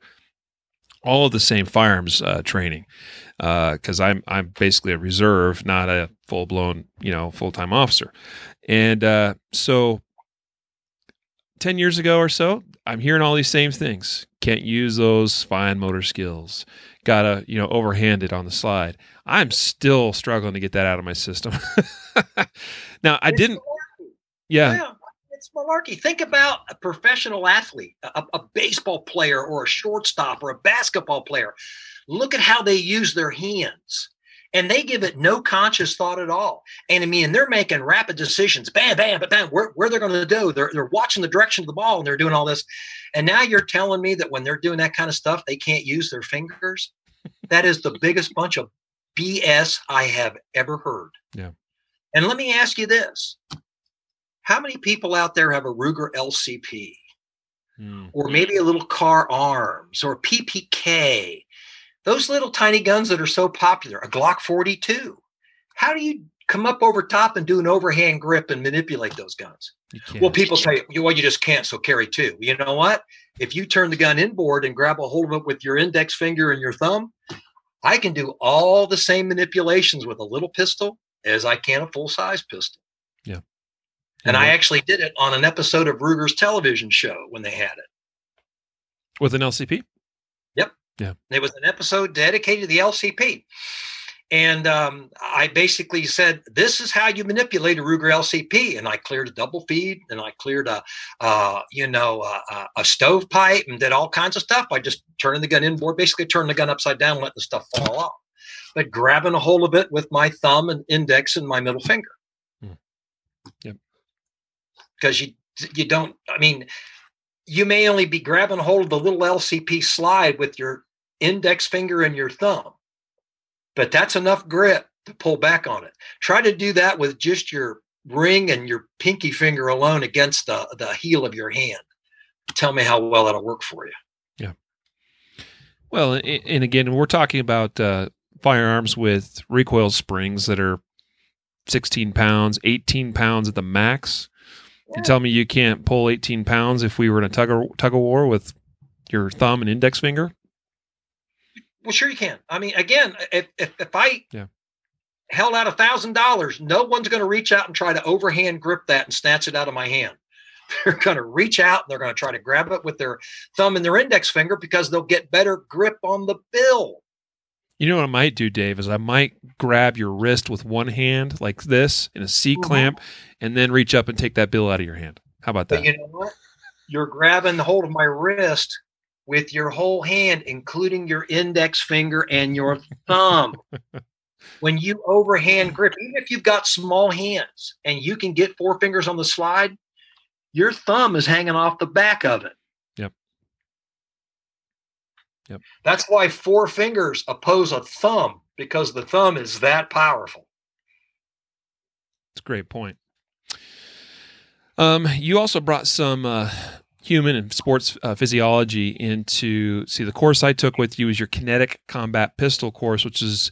all of the same firearms uh, training because uh, I'm I'm basically a reserve, not a full blown you know full time officer, and uh, so 10 years ago or so, I'm hearing all these same things. Can't use those fine motor skills. Gotta, you know, overhand it on the slide. I'm still struggling to get that out of my system. now, I didn't. Yeah. yeah. It's malarkey. Think about a professional athlete, a, a baseball player or a shortstop or a basketball player. Look at how they use their hands and they give it no conscious thought at all. And I mean, they're making rapid decisions, bam, bam, but bam, where, where they're going to do. They're, they're watching the direction of the ball and they're doing all this. And now you're telling me that when they're doing that kind of stuff, they can't use their fingers. that is the biggest bunch of BS I have ever heard. Yeah. And let me ask you this how many people out there have a Ruger LCP? Hmm. Or maybe a little Kahr Arms or PPK those little tiny guns that are so popular, a Glock 42. How do you come up over top and do an overhand grip and manipulate those guns? Well, people say, well, you just can't, so carry two. You know what? If you turn the gun inboard and grab a hold of it with your index finger and your thumb, I can do all the same manipulations with a little pistol as I can a full size pistol. Yeah. And I actually did it on an episode of Ruger's television show when they had it. With an LCP? Yeah. It was an episode dedicated to the LCP. And um, I basically said, "This is how you manipulate a Ruger LCP." And I cleared a double feed, and I cleared a, uh, you know, a, a stovepipe, and did all kinds of stuff by just turning the gun inboard, basically turning the gun upside down, letting the stuff fall off, but grabbing a hold of it with my thumb and index and my middle finger. Hmm. Yep. Because you you don't. I mean, you may only be grabbing hold of the little LCP slide with your index finger and your thumb. But that's enough grip to pull back on it. Try to do that with just your ring and your pinky finger alone against the, the heel of your hand. Tell me how well that'll work for you. Yeah. Well, and again, we're talking about uh, firearms with recoil springs that are 16 pounds, 18 pounds at the max. You tell me you can't pull 18 pounds if we were in a tug of, tug of war with your thumb and index finger? Well, sure you can. I mean, again, if if, if I yeah. held out a thousand dollars, no one's going to reach out and try to overhand grip that and snatch it out of my hand. they're going to reach out and they're going to try to grab it with their thumb and their index finger because they'll get better grip on the bill. You know what I might do, Dave, is I might grab your wrist with one hand like this in a C Mhm. clamp and then reach up and take that bill out of your hand. How about But that? you know what? You're grabbing the hold of my wrist with your whole hand, including your index finger and your thumb. when you overhand grip, even if you've got small hands and you can get four fingers on the slide, your thumb is hanging off the back of it. Yep. Yep. That's why four fingers oppose a thumb because the thumb is that powerful. It's a great point. Um, you also brought some uh, human and sports uh, physiology into. See, the course I took with you is your kinetic combat pistol course, which is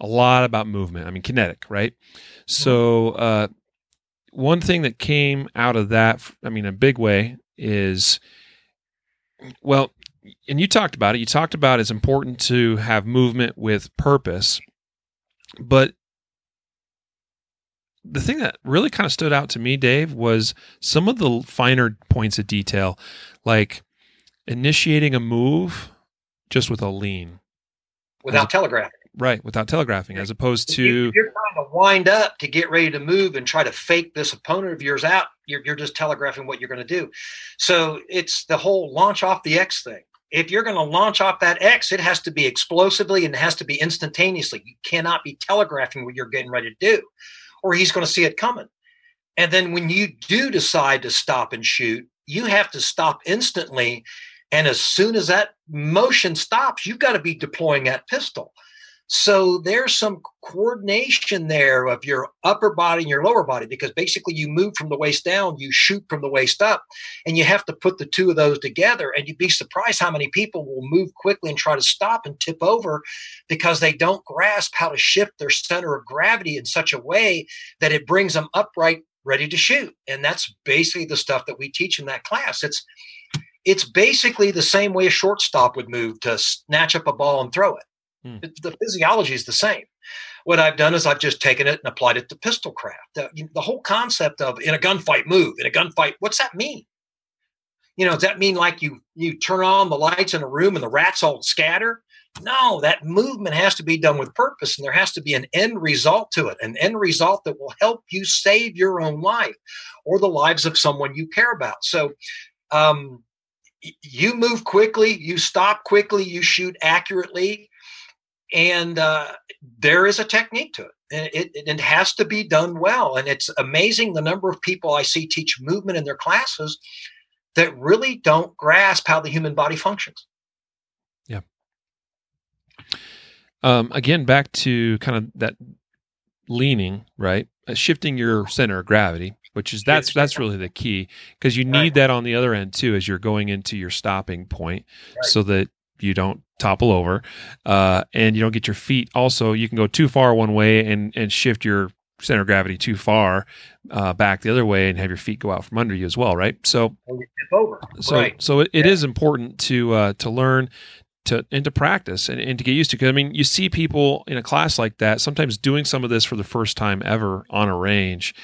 a lot about movement. I mean, kinetic, right? So, uh, one thing that came out of that, I mean, a big way is, well, and you talked about it. You talked about it's important to have movement with purpose, but the thing that really kind of stood out to me, Dave, was some of the finer points of detail, like initiating a move just with a lean, Without telegraphing. right? Without telegraphing, as opposed to if you're trying to wind up to get ready to move and try to fake this opponent of yours out, you're, you're just telegraphing what you're going to do. So it's the whole launch off the X thing. If you're going to launch off that X, it has to be explosively and it has to be instantaneously. You cannot be telegraphing what you're getting ready to do, or he's going to see it coming. And then when you do decide to stop and shoot, you have to stop instantly. And as soon as that motion stops, you've got to be deploying that pistol. So there's some coordination there of your upper body and your lower body because basically you move from the waist down, you shoot from the waist up, and you have to put the two of those together. And you'd be surprised how many people will move quickly and try to stop and tip over because they don't grasp how to shift their center of gravity in such a way that it brings them upright, ready to shoot. And that's basically the stuff that we teach in that class. It's it's basically the same way a shortstop would move to snatch up a ball and throw it. It- The physiology is the same. What I've done is I've just taken it and applied it to pistol craft. The, the whole concept of in a gunfight move, in a gunfight, what's that mean? You know, does that mean like you you turn on the lights in a room and the rats all scatter? No, that movement has to be done with purpose and there has to be an end result to it, an end result that will help you save your own life or the lives of someone you care about. So, um, you move quickly, you stop quickly, you shoot accurately, and uh, there is a technique to it. And it, it, it has to be done well. And it's amazing the number of people I see teach movement in their classes that really don't grasp how the human body functions. Yeah. Um, again back to kind of that leaning, right? Uh, shifting your center of gravity, which is that's that's really the key because you need Right. that on the other end too as you're going into your stopping point, Right. so that you don't topple over, uh, and you don't get your feet. Also, you can go too far one way and and shift your center of gravity too far uh, back the other way and have your feet go out from under you as well, right? So Or you tip over. so right. so it, it Yeah. is important to uh, to learn to and to practice and, and to get used to because I mean you see people in a class like that sometimes doing some of this for the first time ever on a range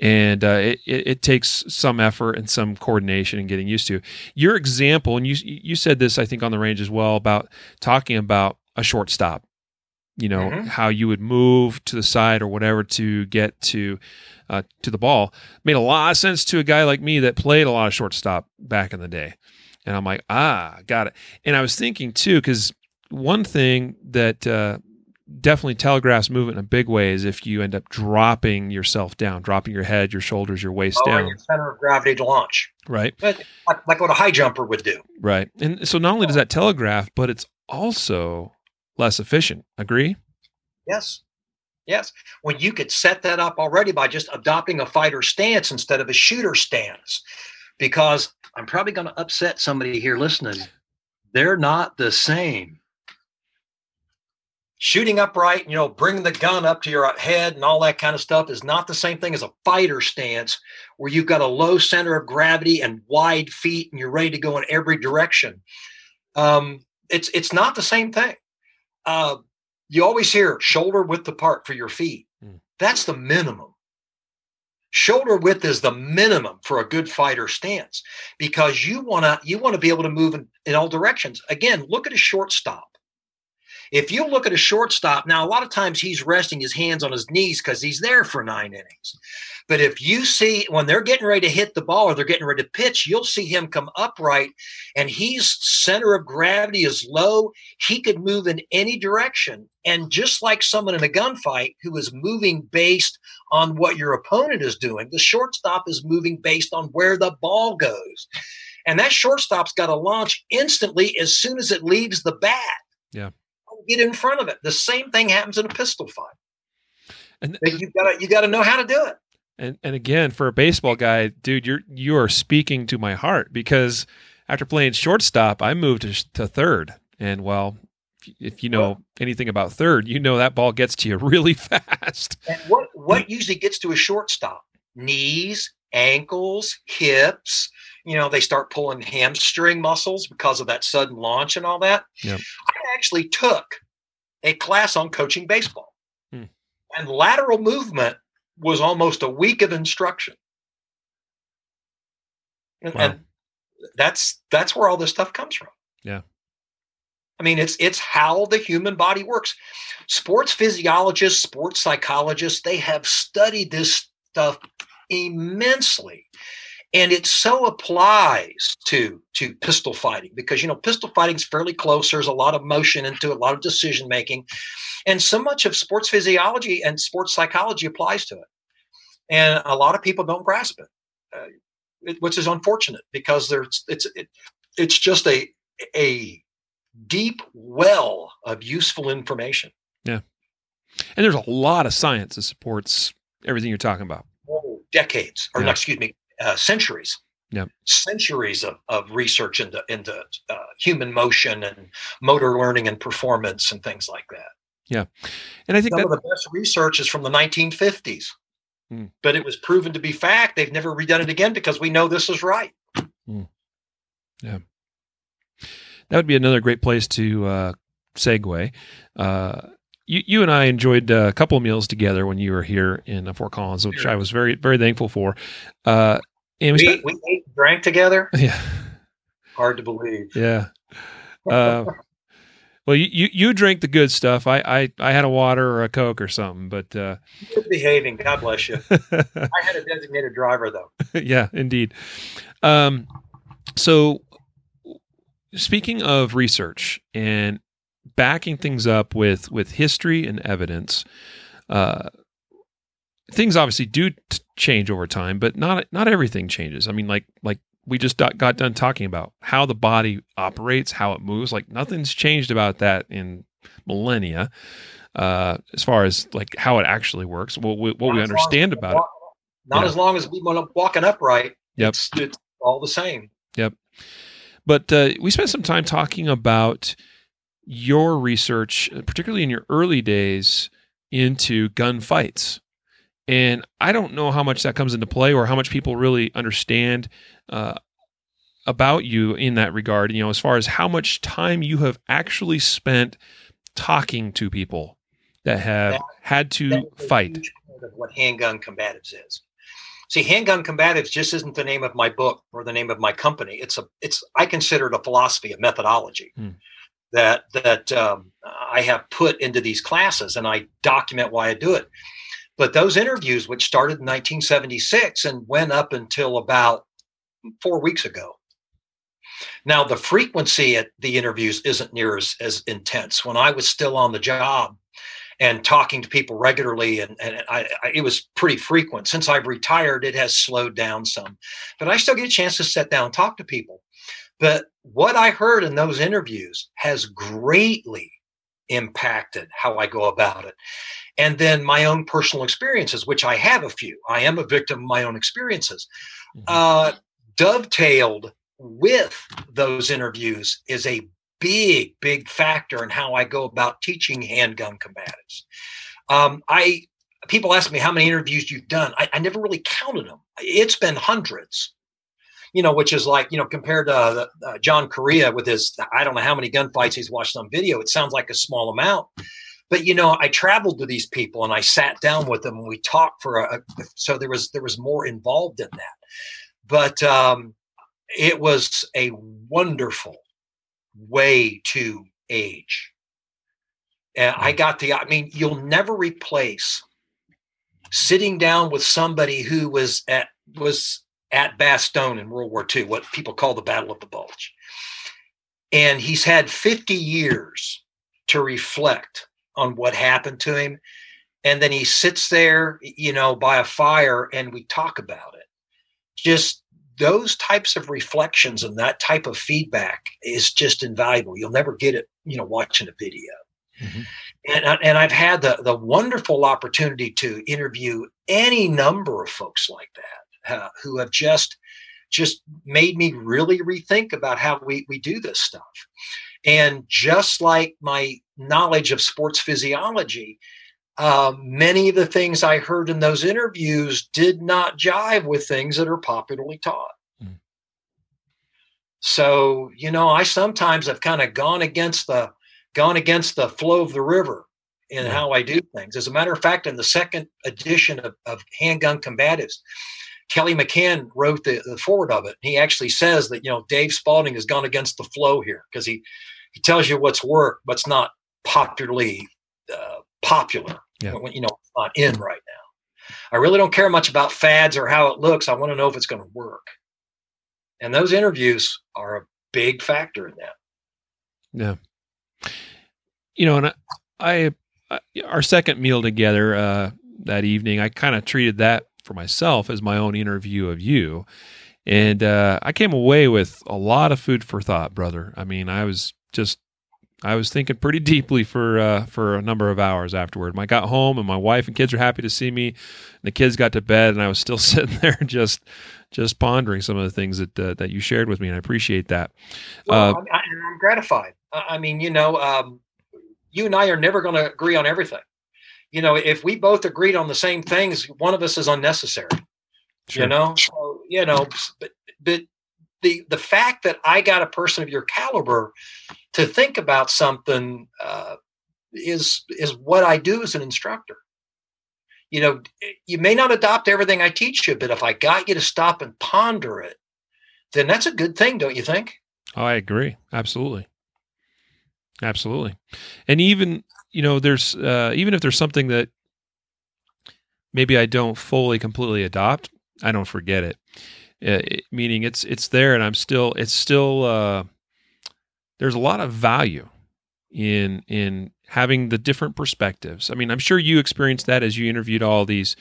and uh, it, it, takes some effort and some coordination and getting used to. Your example and you you said this I think on the range as well about talking about a short stop you know Mhm. how you would move to the side or whatever to get to uh, to the ball. Made a lot of sense to a guy like me that played a lot of shortstop back in the day. And i'm like ah got it. And i was thinking too because one thing that uh, definitely telegraphs movement in a big way is if you end up dropping yourself down dropping your head your shoulders your waist Lowering down your center of gravity to launch, right like, like what a high jumper would do. right and so not only does that telegraph but it's also less efficient agree Yes. Yes. When you could set that up already by just adopting a fighter stance instead of a shooter stance. Because I'm probably going to upset somebody here listening. They're not the same. Shooting upright, you know, bringing the gun up to your head and all that kind of stuff is not the same thing as a fighter stance where you've got a low center of gravity and wide feet and you're ready to go in every direction. Um, it's it's not the same thing. Uh, you always hear shoulder width apart for your feet. Mm. That's the minimum. shoulder width is the minimum for a good fighter stance because you want to you want to be able to move in, in all directions again look at a shortstop if you look at a shortstop now a lot of times he's resting his hands on his knees because he's there for nine innings but if you see when they're getting ready to hit the ball or they're getting ready to pitch, you'll see him come upright and he's center of gravity is low. He could move in any direction. And just like someone in a gunfight who is moving based on what your opponent is doing, the shortstop is moving based on where the ball goes. And that shortstop's got to launch instantly as soon as it leaves the bat. Yeah. Get in front of it. The same thing happens in a pistol fight. And you got to you got to know how to do it. And and again, for a baseball guy, dude, you're you are speaking to my heart because after playing shortstop, I moved to, to third, and well, if you know anything about third, you know that ball gets to you really fast. And what what usually gets to a shortstop? Knees, ankles, hips. You know, they start pulling hamstring muscles because of that sudden launch and all that. Yep. I actually took a class on coaching baseball. Hmm. And lateral movement was almost a week of instruction. Wow. and that's that's where all this stuff comes from. Yeah. I mean, it's it's how the human body works. Sports physiologists, sports psychologists, they have studied this stuff immensely. And it so applies to to pistol fighting because you know pistol fighting is fairly close. There's a lot of motion into a lot of decision making, and so much of sports physiology and sports psychology applies to it. And a lot of people don't grasp it, uh, it which is unfortunate because there's it's it, it's just a a deep well of useful information. Yeah, and there's a lot of science that supports everything you're talking about. Decades, or yeah. excuse me, uh, centuries. Yeah. Centuries of, of research into into uh, human motion and motor learning and performance and things like that. Yeah, and I think some that, of the best research is from the 1950s, mm. but it was proven to be fact. They've never redone it again because we know this is right. Mm. Yeah, that would be another great place to uh, segue. Uh, you, you and I enjoyed a couple of meals together when you were here in Fort Collins, which I was very very thankful for. Uh, and we, we, spent, we ate drank together. Yeah, hard to believe. Yeah. Uh, well, you, you, you drank the good stuff. I, I I had a water or a coke or something, but uh, good behaving. God bless you. I had a designated driver though. yeah, indeed. Um, so speaking of research and backing things up with with history and evidence. Uh, things obviously do t- change over time, but not not everything changes. I mean, like like we just got, got done talking about how the body operates, how it moves. Like nothing's changed about that in millennia, uh, as far as like how it actually works. What we, what we understand about walk, it. Not yeah. as long as we want walking upright. Yep. It's, it's all the same. Yep. But uh, we spent some time talking about your research, particularly in your early days, into gunfights. And I don't know how much that comes into play or how much people really understand uh, about you in that regard, you know, as far as how much time you have actually spent talking to people that have that, had to fight. what handgun combatives is. See, handgun combatives just isn't the name of my book or the name of my company. It's a, it's, I consider it a philosophy, a methodology. Hmm that that um, I have put into these classes, and I document why I do it. But those interviews, which started in 1976 and went up until about four weeks ago. Now, the frequency at the interviews isn't near as, as intense. When I was still on the job and talking to people regularly, and, and I, I, it was pretty frequent. Since I've retired, it has slowed down some, but I still get a chance to sit down and talk to people. But what I heard in those interviews has greatly impacted how I go about it. And then my own personal experiences, which I have a few, I am a victim of my own experiences, mm-hmm. uh, dovetailed with those interviews is a big, big factor in how I go about teaching handgun combatives. Um, I people ask me how many interviews you've done. I, I never really counted them. It's been hundreds you know, which is like, you know, compared to uh, uh, John Correia with his, I don't know how many gunfights he's watched on video, it sounds like a small amount. but you know, I traveled to these people and I sat down with them and we talked for a. So there was there was more involved in that, but um, it was a wonderful way to age. And I mm. got the. I mean, you'll never replace sitting down with somebody who was at was at Bastogne in World War II, what people call the Battle of the Bulge. And he's had 50 years to reflect on what happened to him. And then he sits there, you know, by a fire and we talk about it. Just those types of reflections and that type of feedback is just invaluable. You'll never get it, you know, watching a video. Mm-hmm. And, and I've had the, the wonderful opportunity to interview any number of folks like that uh, who have just just made me really rethink about how we, we do this stuff. And just like my knowledge of sports physiology, um, many of the things I heard in those interviews did not jive with things that are popularly taught. Mm. So, you know, I sometimes have kind of gone against the gone against the flow of the river in yeah. how I do things. As a matter of fact, in the second edition of, of Handgun Combatives, Kelly McCann wrote the, the foreword of it. He actually says that, you know, Dave Spaulding has gone against the flow here because he, he tells you what's worked, what's not popularly uh, popular, yeah. when, you know, not in right now. I really don't care much about fads or how it looks. I want to know if it's going to work. And those interviews are a big factor in that. Yeah you know, and I, I our second meal together uh, that evening, I kind of treated that for myself as my own interview of you, and uh, I came away with a lot of food for thought, brother. I mean, I was just I was thinking pretty deeply for uh, for a number of hours afterward. I got home and my wife and kids were happy to see me. And the kids got to bed, and I was still sitting there just just pondering some of the things that uh, that you shared with me, and I appreciate that. Well, uh, I, am gratified. I mean, you know, um, you and I are never going to agree on everything. You know, if we both agreed on the same things, one of us is unnecessary. Sure. You know, so, you know, but, but the the fact that I got a person of your caliber to think about something uh, is is what I do as an instructor. You know, you may not adopt everything I teach you, but if I got you to stop and ponder it, then that's a good thing, don't you think? Oh, I agree. Absolutely. Absolutely. And even, you know, there's, uh, even if there's something that maybe I don't fully, completely adopt, I don't forget it. Uh, it meaning it's, it's there and I'm still, it's still, uh, there's a lot of value in, in having the different perspectives. I mean, I'm sure you experienced that as you interviewed all these,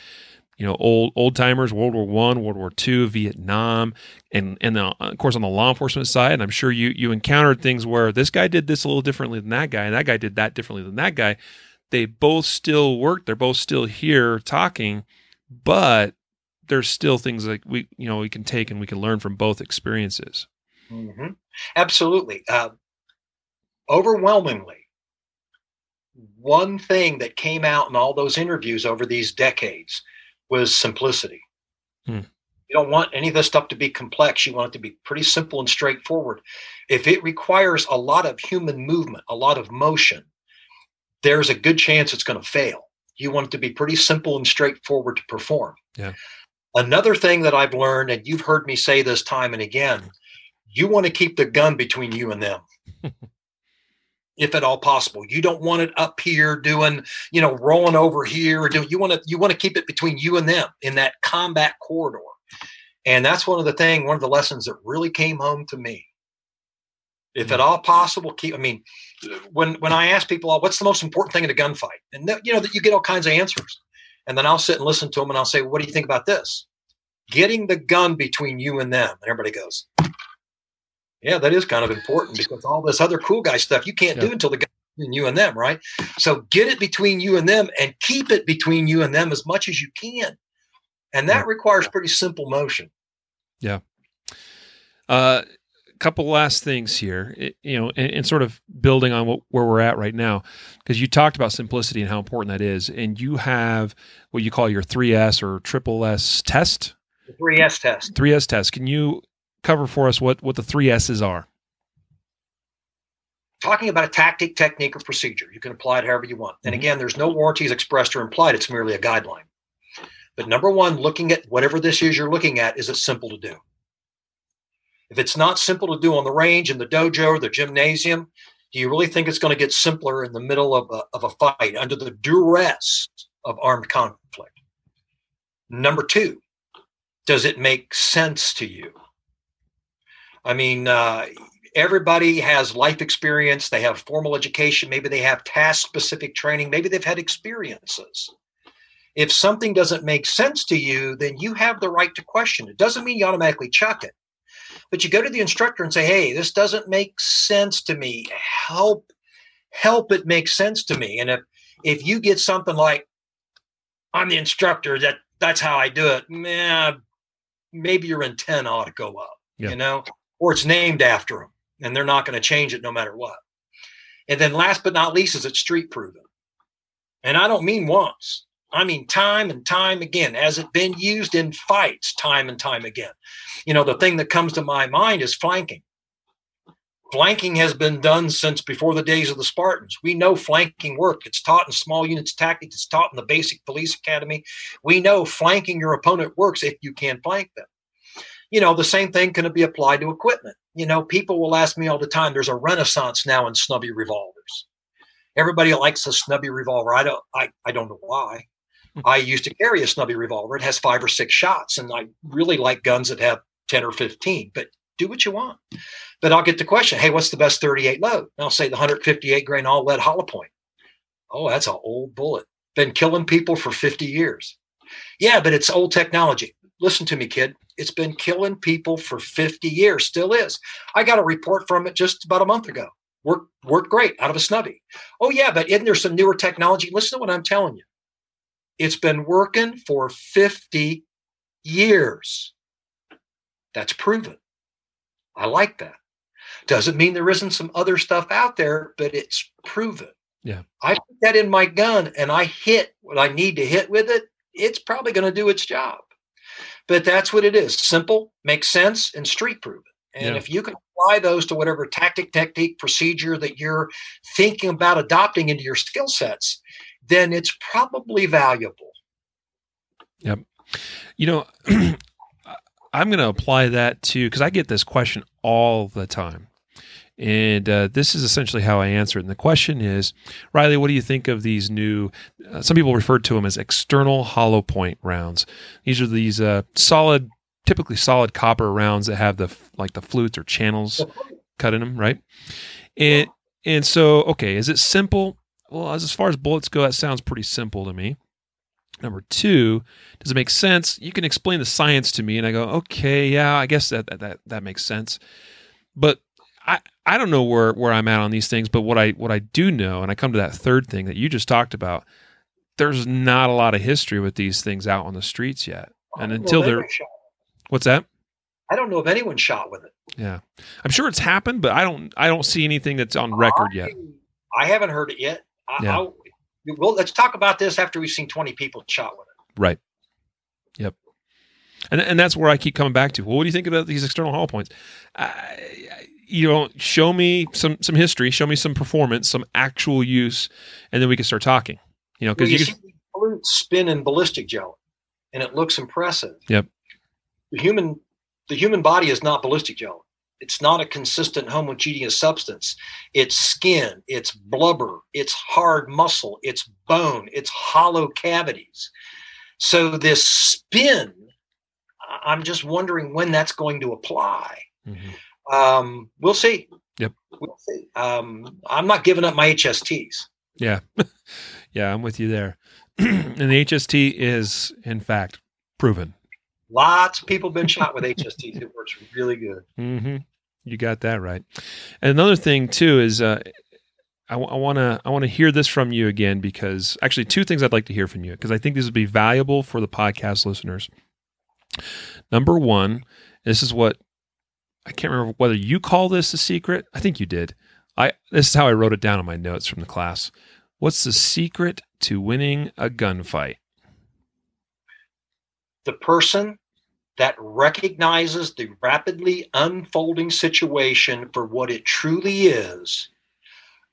you know old old timers world war one world war two vietnam and and the, of course on the law enforcement side i'm sure you you encountered things where this guy did this a little differently than that guy and that guy did that differently than that guy. They both still work they're both still here talking but there's still things like we you know we can take and we can learn from both experiences. Mm-hmm. absolutely. Uh, overwhelmingly one thing that came out in all those interviews over these decades was simplicity. Hmm. You don't want any of this stuff to be complex. You want it to be pretty simple and straightforward. If it requires a lot of human movement, a lot of motion, there's a good chance it's going to fail. You want it to be pretty simple and straightforward to perform. Yeah. Another thing that I've learned, and you've heard me say this time and again, you want to keep the gun between you and them. if at all possible. You don't want it up here doing, you know, rolling over here or do you want to you want to keep it between you and them in that combat corridor. And that's one of the thing, one of the lessons that really came home to me. If at mm. all possible, keep. I mean, when when I ask people, what's the most important thing in a gunfight, and you know that you get all kinds of answers, and then I'll sit and listen to them, and I'll say, what do you think about this? Getting the gun between you and them, and everybody goes, yeah, that is kind of important because all this other cool guy stuff you can't yeah. do until the guy between you and them, right? So get it between you and them and keep it between you and them as much as you can. And that yeah. requires pretty simple motion. Yeah. A uh, couple last things here, it, you know, and, and, sort of building on what, where we're at right now, because you talked about simplicity and how important that is. And you have what you call your 3S or triple S test. The 3S test. 3S test. Can you cover for us what what the three S's are? talking about a tactic, technique, or procedure. You can apply it however you want. And mm-hmm. again, there's no warranties expressed or implied. It's merely a guideline. But number one, looking at whatever this is you're looking at, is it simple to do? If it's not simple to do on the range, in the dojo, or the gymnasium, do you really think it's going to get simpler in the middle of a, of a fight under the duress of armed conflict? Number two, does it make sense to you? I mean, uh, everybody has life experience, they have formal education, maybe they have task specific training, maybe they've had experiences. If something doesn't make sense to you, then you have the right to question. It doesn't mean you automatically chuck it, but you go to the instructor and say, "Hey, this doesn't make sense to me. Help, help it make sense to me." And if if you get something like, "I'm the instructor. That that's how I do it," man, maybe your intent ought to go up. Yeah. You know, or it's named after them, and they're not going to change it no matter what. And then, last but not least, is it street proven? And I don't mean once. I mean, time and time again. Has it been used in fights time and time again? You know, the thing that comes to my mind is flanking. Flanking has been done since before the days of the Spartans. We know flanking work. It's taught in small units tactics. It's taught in the basic police academy. We know flanking your opponent works if you can flank them. You know, the same thing can be applied to equipment. You know, people will ask me all the time, there's a renaissance now in snubby revolvers. Everybody likes a snubby revolver. I don't I, I don't know why. Hmm. I used to carry a snubby revolver. It has five or six shots, and I really like guns that have 10 or 15, but do what you want. But I'll get the question, hey, what's the best 38 load? And I'll say the 158 grain all lead hollow point. Oh, that's an old bullet. Been killing people for 50 years. Yeah, but it's old technology. Listen to me, kid. It's been killing people for 50 years, still is. I got a report from it just about a month ago. Worked, worked great out of a snubby. Oh, yeah, but isn't there some newer technology? Listen to what I'm telling you. It's been working for 50 years. That's proven. I like that. Doesn't mean there isn't some other stuff out there, but it's proven. Yeah. I put that in my gun and I hit what I need to hit with it. It's probably going to do its job. But that's what it is simple, makes sense, and street proven. And yeah. if you can apply those to whatever tactic, technique, procedure that you're thinking about adopting into your skill sets, then it's probably valuable. Yep. You know, I'm going to apply that to because I get this question all the time. And uh, this is essentially how I answer it. And the question is, Riley, what do you think of these new? Uh, some people refer to them as external hollow point rounds. These are these uh, solid, typically solid copper rounds that have the like the flutes or channels cut in them, right? And and so, okay, is it simple? well, as, as far as bullets go, that sounds pretty simple to me. Number two, does it make sense? You can explain the science to me, and I go, okay, yeah, I guess that that that makes sense. But I I don't know where where I'm at on these things. But what I what I do know, and I come to that third thing that you just talked about, there's not a lot of history with these things out on the streets yet, and until they're what's that? I don't know if anyone shot with it. Yeah, I'm sure it's happened, but I don't I don't see anything that's on record yet. I haven't heard it yet. Yeah. I, well, let's talk about this after we've seen 20 people shot with it. Right. Yep. And, and that's where I keep coming back to. Well, what do you think about these external hollow points? Uh, you know, show me some some history, show me some performance, some actual use, and then we can start talking. You know, because well, you, you can spin in ballistic gel, and it looks impressive. Yep. The human the human body is not ballistic gel. It's not a consistent homogeneous substance. It's skin, it's blubber, it's hard muscle, it's bone, it's hollow cavities. So this spin, I'm just wondering when that's going to apply. Mm-hmm. Um, we'll see. Yep. We'll see. Um, I'm not giving up my HSTs. Yeah. yeah, I'm with you there. and the HST is, in fact, proven. Lots of people been shot with HSTs. It works really good. Mm-hmm. You got that right. And another thing too is uh, I want to I want to hear this from you again because actually two things I'd like to hear from you because I think this would be valuable for the podcast listeners. Number one, this is what I can't remember whether you call this a secret. I think you did. I this is how I wrote it down in my notes from the class. What's the secret to winning a gunfight? The person that recognizes the rapidly unfolding situation for what it truly is,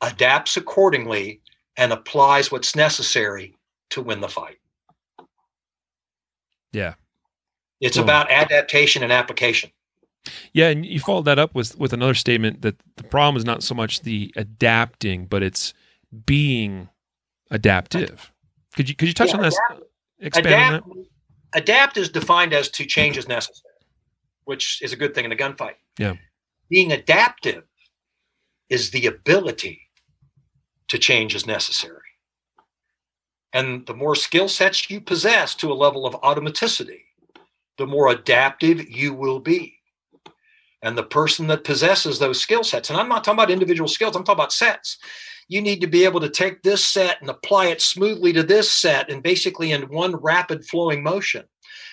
adapts accordingly, and applies what's necessary to win the fight. Yeah. It's about adaptation and application. Yeah, and you followed that up with with another statement that the problem is not so much the adapting, but it's being adaptive. Could you could you touch yeah, on this? Expand adapt, on that? Adapt is defined as to change as necessary, which is a good thing in a gunfight. Yeah. Being adaptive is the ability to change as necessary. And the more skill sets you possess to a level of automaticity, the more adaptive you will be. And the person that possesses those skill sets, and I'm not talking about individual skills, I'm talking about sets. You need to be able to take this set and apply it smoothly to this set and basically in one rapid flowing motion.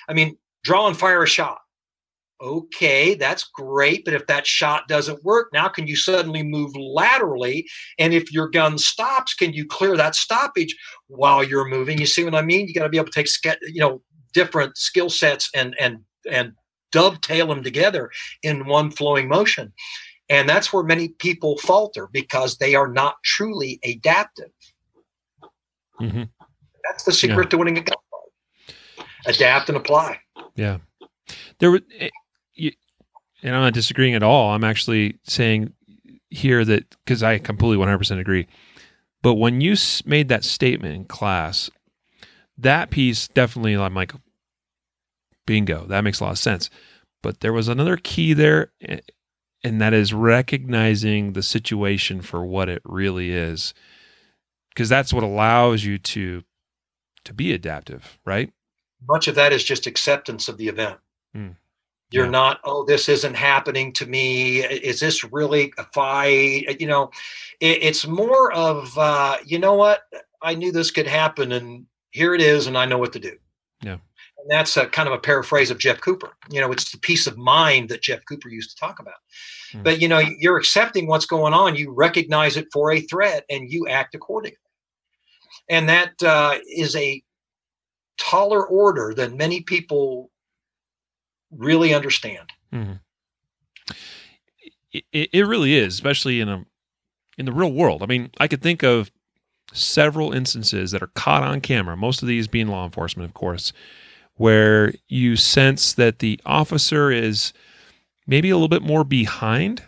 I mean, draw and fire a shot. Okay, that's great. But if that shot doesn't work, now can you suddenly move laterally? And if your gun stops, can you clear that stoppage while you're moving? You see what I mean? You got to be able to take, you know, different skill sets and and and dovetail them together in one flowing motion. And that's where many people falter because they are not truly adaptive. Mm-hmm. That's the secret yeah. to winning a gunfight. Adapt and apply. Yeah. There were, eh, and I'm not disagreeing at all. I'm actually saying here that because I completely 100% agree. But when you made that statement in class, that piece definitely, I'm like, bingo, that makes a lot of sense. But there was another key there, and that is recognizing the situation for what it really is. Because that's what allows you to to be adaptive, right? Much of that is just acceptance of the event. Mm. You're yeah. not, oh, this isn't happening to me. Is this really a fight? You know, it, it's more of, uh, you know what? I knew this could happen, and here it is, and I know what to do. Yeah. And that's a kind of a paraphrase of Jeff Cooper. You know, it's the peace of mind that Jeff Cooper used to talk about. Mm. But you know, you're accepting what's going on. You recognize it for a threat, and you act accordingly. And that uh, is a taller order than many people really understand. Mm-hmm. It, it really is, especially in a in the real world. I mean, I could think of several instances that are caught on camera. Most of these being law enforcement, of course, where you sense that the officer is maybe a little bit more behind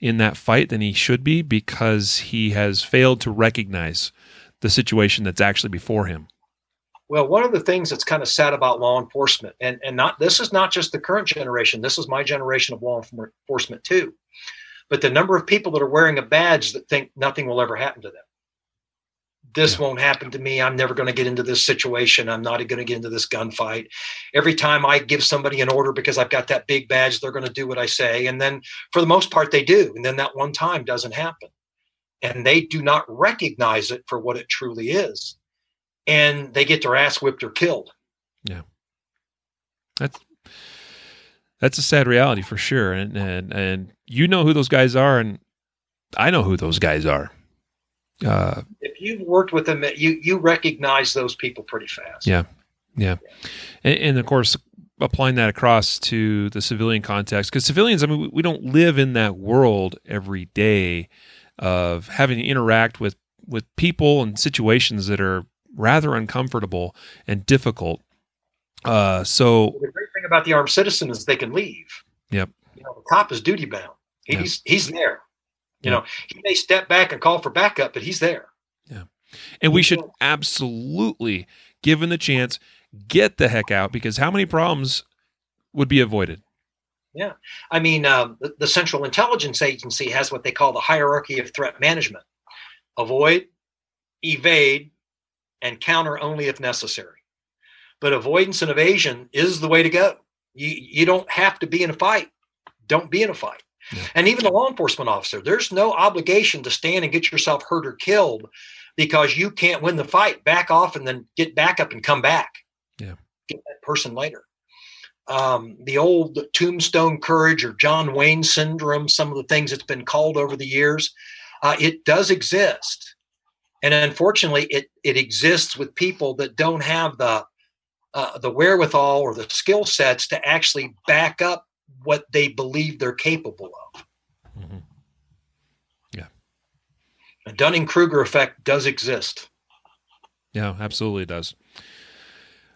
in that fight than he should be because he has failed to recognize the situation that's actually before him. Well, one of the things that's kind of sad about law enforcement, and, and not this is not just the current generation, this is my generation of law enforcement too. But the number of people that are wearing a badge that think nothing will ever happen to them this yeah. won't happen to me. I'm never going to get into this situation. I'm not going to get into this gunfight. Every time I give somebody an order because I've got that big badge, they're going to do what I say. And then for the most part, they do. And then that one time doesn't happen. And they do not recognize it for what it truly is. And they get their ass whipped or killed. Yeah. That's that's a sad reality for sure. And and and you know who those guys are and I know who those guys are. Uh, if you've worked with them, you you recognize those people pretty fast. Yeah, yeah, yeah. And, and, of course, applying that across to the civilian context, because civilians, I mean, we, we don't live in that world every day of having to interact with with people and situations that are rather uncomfortable and difficult. Uh, so the great thing about the armed citizen is they can leave. Yep. You know, the cop is duty bound. He's yep. he's there. You know, he may step back and call for backup, but he's there. Yeah. And we should absolutely, given the chance, get the heck out because how many problems would be avoided? Yeah. I mean, um, the, the, Central Intelligence Agency has what they call the hierarchy of threat management avoid, evade, and counter only if necessary. But avoidance and evasion is the way to go. You, you don't have to be in a fight. Don't be in a fight. Yeah. And even the law enforcement officer, there's no obligation to stand and get yourself hurt or killed because you can't win the fight. Back off and then get back up and come back. Yeah. Get that person later. Um, the old tombstone courage or John Wayne syndrome, some of the things it's been called over the years, uh, it does exist. And unfortunately, it, it exists with people that don't have the uh, the wherewithal or the skill sets to actually back up what they believe they're capable of. Mm-hmm. Yeah. The Dunning Kruger effect does exist. Yeah, absolutely does.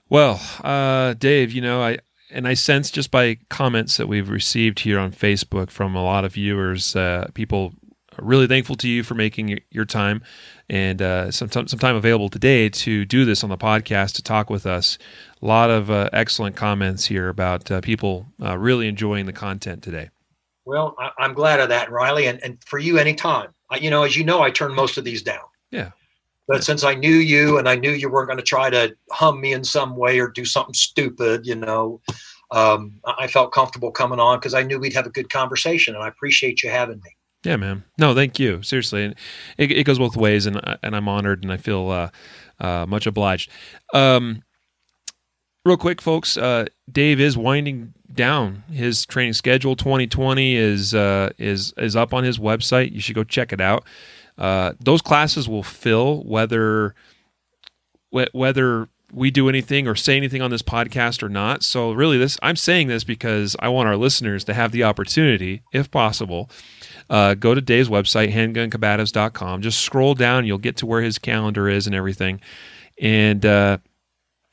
Well, uh, Dave, you know, I and I sense just by comments that we've received here on Facebook from a lot of viewers, uh, people really thankful to you for making your time and uh, some, some time available today to do this on the podcast to talk with us. A lot of uh, excellent comments here about uh, people uh, really enjoying the content today. Well, I, am glad of that, Riley, and, and for you, anytime. I, you know, as you know, I turn most of these down. Yeah. But since I knew you and I knew you weren't going to try to hum me in some way or do something stupid, you know, um, I felt comfortable coming on because I knew we'd have a good conversation, and I appreciate you having me. Yeah, man. No, thank you. Seriously, it, it goes both ways, and and I'm honored, and I feel uh, uh, much obliged. Um, real quick, folks. Uh, Dave is winding down his training schedule. 2020 is uh, is is up on his website. You should go check it out. Uh, those classes will fill whether whether we do anything or say anything on this podcast or not. So really, this I'm saying this because I want our listeners to have the opportunity, if possible. Uh, go to Dave's website, handguncombatives.com. Just scroll down, you'll get to where his calendar is and everything, and uh,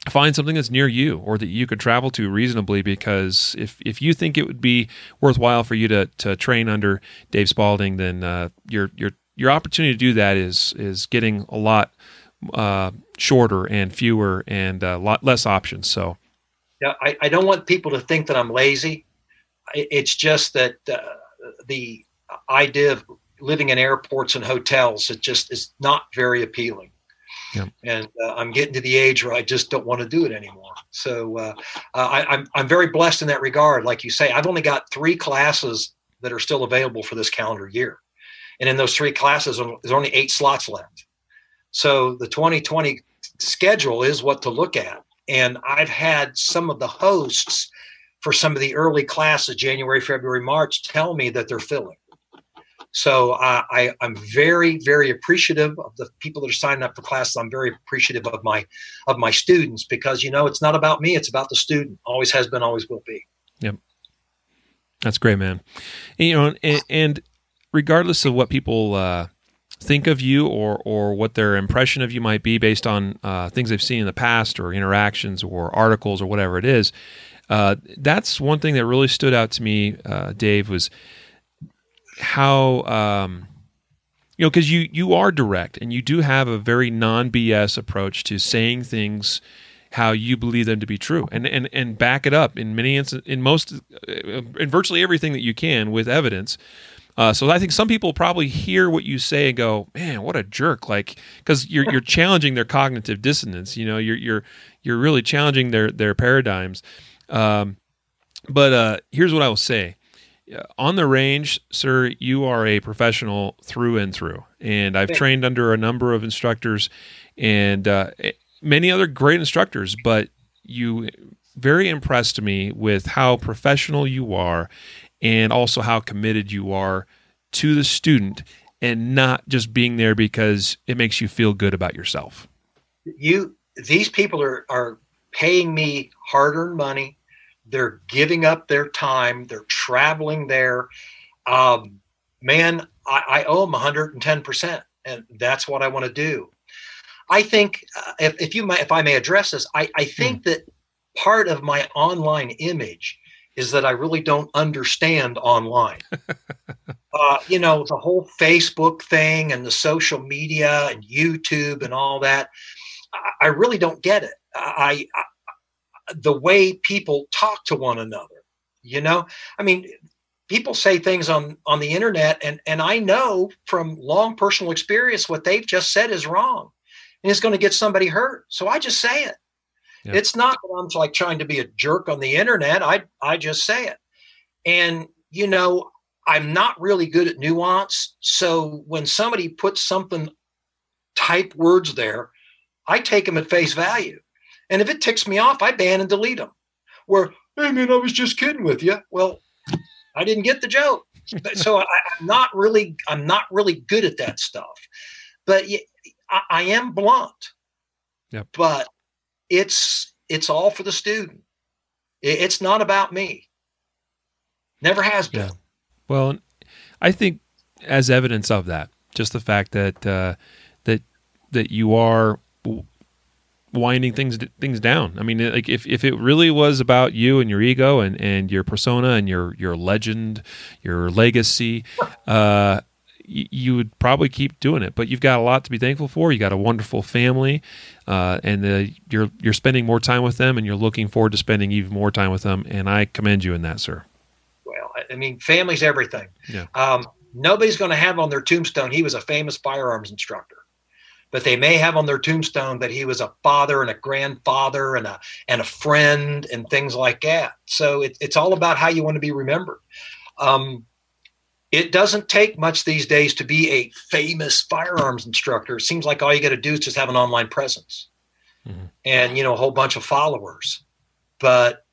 find something that's near you or that you could travel to reasonably. Because if if you think it would be worthwhile for you to to train under Dave Spaulding, then uh, your your your opportunity to do that is is getting a lot uh, shorter and fewer and a lot less options. So, yeah, I, I don't want people to think that I'm lazy. It's just that uh, the idea of living in airports and hotels it just is not very appealing. Yeah. And uh, I'm getting to the age where I just don't want to do it anymore. So uh, uh I, I'm I'm very blessed in that regard. Like you say, I've only got three classes that are still available for this calendar year. And in those three classes, there's only eight slots left. So the 2020 schedule is what to look at. And I've had some of the hosts for some of the early classes, January, February, March, tell me that they're filling. So uh, I, I'm very, very appreciative of the people that are signing up for classes. I'm very appreciative of my of my students because you know it's not about me; it's about the student. Always has been, always will be. Yep, that's great, man. And, you know, and, and regardless of what people uh, think of you or or what their impression of you might be based on uh, things they've seen in the past or interactions or articles or whatever it is. Uh, that's one thing that really stood out to me, uh, Dave, was how um, you know because you you are direct and you do have a very non BS approach to saying things how you believe them to be true and and and back it up in many in most uh, in virtually everything that you can with evidence uh, so I think some people probably hear what you say and go, "Man, what a jerk!" Like because you're you're challenging their cognitive dissonance. You know, you're you're you're really challenging their their paradigms. Um, but uh, here's what I will say: on the range, sir, you are a professional through and through. And I've trained under a number of instructors and uh, many other great instructors, but you very impressed me with how professional you are and also how committed you are to the student and not just being there because it makes you feel good about yourself. You these people are are paying me hard-earned money. They're giving up their time. They're traveling there. Um, man, I, I owe them 110%, and that's what I want to do. I think uh, if, if you might, if I may address this, I, I think mm. that part of my online image is that I really don't understand online. uh, you know, the whole Facebook thing and the social media and YouTube and all that. I, I really don't get it. I, I, the way people talk to one another. You know, I mean, people say things on on the internet, and and I know from long personal experience what they've just said is wrong, and it's going to get somebody hurt. So I just say it. Yeah. It's not that I'm like trying to be a jerk on the internet. I I just say it. And you know, I'm not really good at nuance. So when somebody puts something type words there, I take them at face value. And if it ticks me off, I ban and delete them. Where, hey man, I was just kidding with you. Well, I didn't get the joke. so I, am not really, I'm not really good at that stuff. But I, I am blunt. Yep. But it's it's all for the student. It's not about me. Never has been. Yeah. Well, I think as evidence of that, just the fact that uh, that that you are winding things things down. I mean, like if, if it really was about you and your ego and, and your persona and your your legend, your legacy, uh, you, you would probably keep doing it. But you've got a lot to be thankful for. You got a wonderful family, uh, and the, you're you're spending more time with them, and you're looking forward to spending even more time with them. And I commend you in that, sir. Well, I mean, family's everything. Yeah. Um, nobody's going to have on their tombstone he was a famous firearms instructor but they may have on their tombstone that he was a father and a grandfather and a and a friend and things like that. So it, it's all about how you want to be remembered. Um, it doesn't take much these days to be a famous firearms instructor. It seems like all you got to do is just have an online presence mm-hmm. and you know a whole bunch of followers. But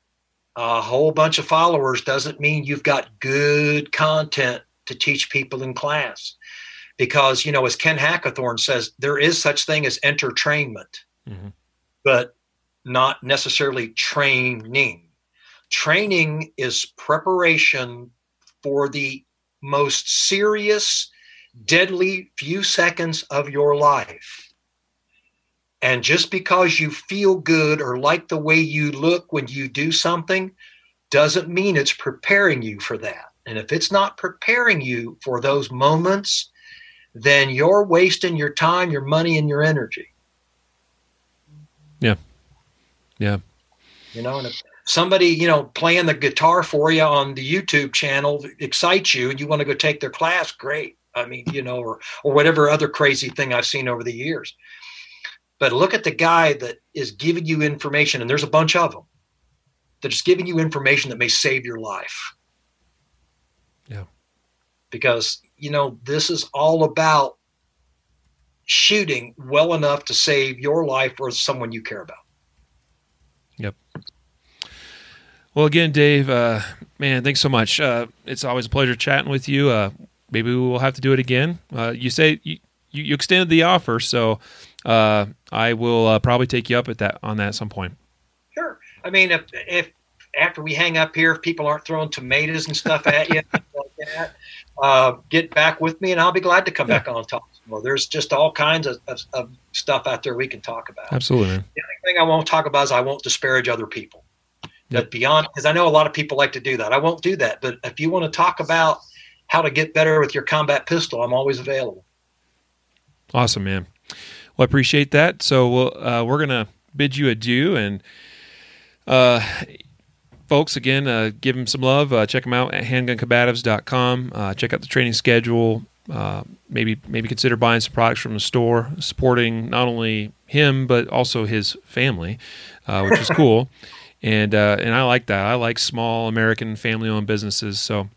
a whole bunch of followers doesn't mean you've got good content to teach people in class because you know as ken hackathorn says there is such thing as entertainment mm-hmm. but not necessarily training. Training is preparation for the most serious deadly few seconds of your life. And just because you feel good or like the way you look when you do something doesn't mean it's preparing you for that. And if it's not preparing you for those moments then you're wasting your time, your money, and your energy. Yeah. Yeah. You know, and if somebody, you know, playing the guitar for you on the YouTube channel excites you and you want to go take their class, great. I mean, you know, or or whatever other crazy thing I've seen over the years. But look at the guy that is giving you information, and there's a bunch of them that is giving you information that may save your life. Yeah. Because you know, this is all about shooting well enough to save your life or someone you care about. Yep. Well, again, Dave, uh, man, thanks so much. Uh, it's always a pleasure chatting with you. Uh, maybe we'll have to do it again. Uh, you say you, you, extended the offer, so uh, I will uh, probably take you up at that on that at some point. Sure. I mean, if, if after we hang up here, if people aren't throwing tomatoes and stuff at you like that, uh, get back with me, and I'll be glad to come yeah. back on and talk more. There's just all kinds of, of, of, stuff out there we can talk about. Absolutely. The only thing I won't talk about is I won't disparage other people. Yep. But beyond, because I know a lot of people like to do that. I won't do that. But if you want to talk about how to get better with your combat pistol, I'm always available. Awesome, man. Well, I appreciate that. So we'll, uh, we're gonna bid you adieu and. Uh, folks, again, uh, give them some love. Uh, check them out at handguncombatives.com. Uh, check out the training schedule. Uh, maybe maybe consider buying some products from the store, supporting not only him but also his family, uh, which is cool. And uh, and I like that. I like small American family-owned businesses. So.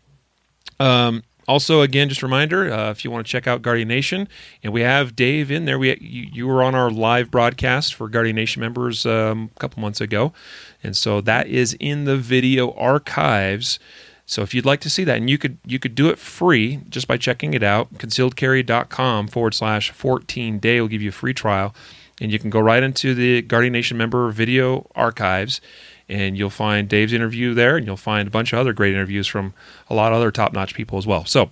Um, also, again, just a reminder: uh, if you want to check out Guardian Nation, and we have Dave in there. We you, you were on our live broadcast for Guardian Nation members um, a couple months ago, and so that is in the video archives. So if you'd like to see that, and you could you could do it free just by checking it out, concealedcarry.com forward slash 14 day will give you a free trial, and you can go right into the Guardian Nation member video archives and you'll find Dave's interview there, and you'll find a bunch of other great interviews from a lot of other top notch people as well. So,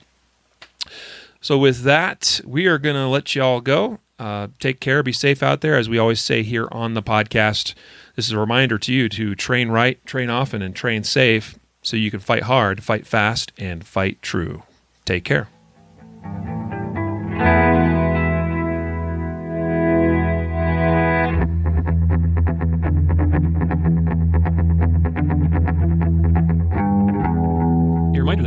so with that, we are going to let you all go. Uh, take care, be safe out there, as we always say here on the podcast. This is a reminder to you to train right, train often, and train safe so you can fight hard, fight fast, and fight true. Take care.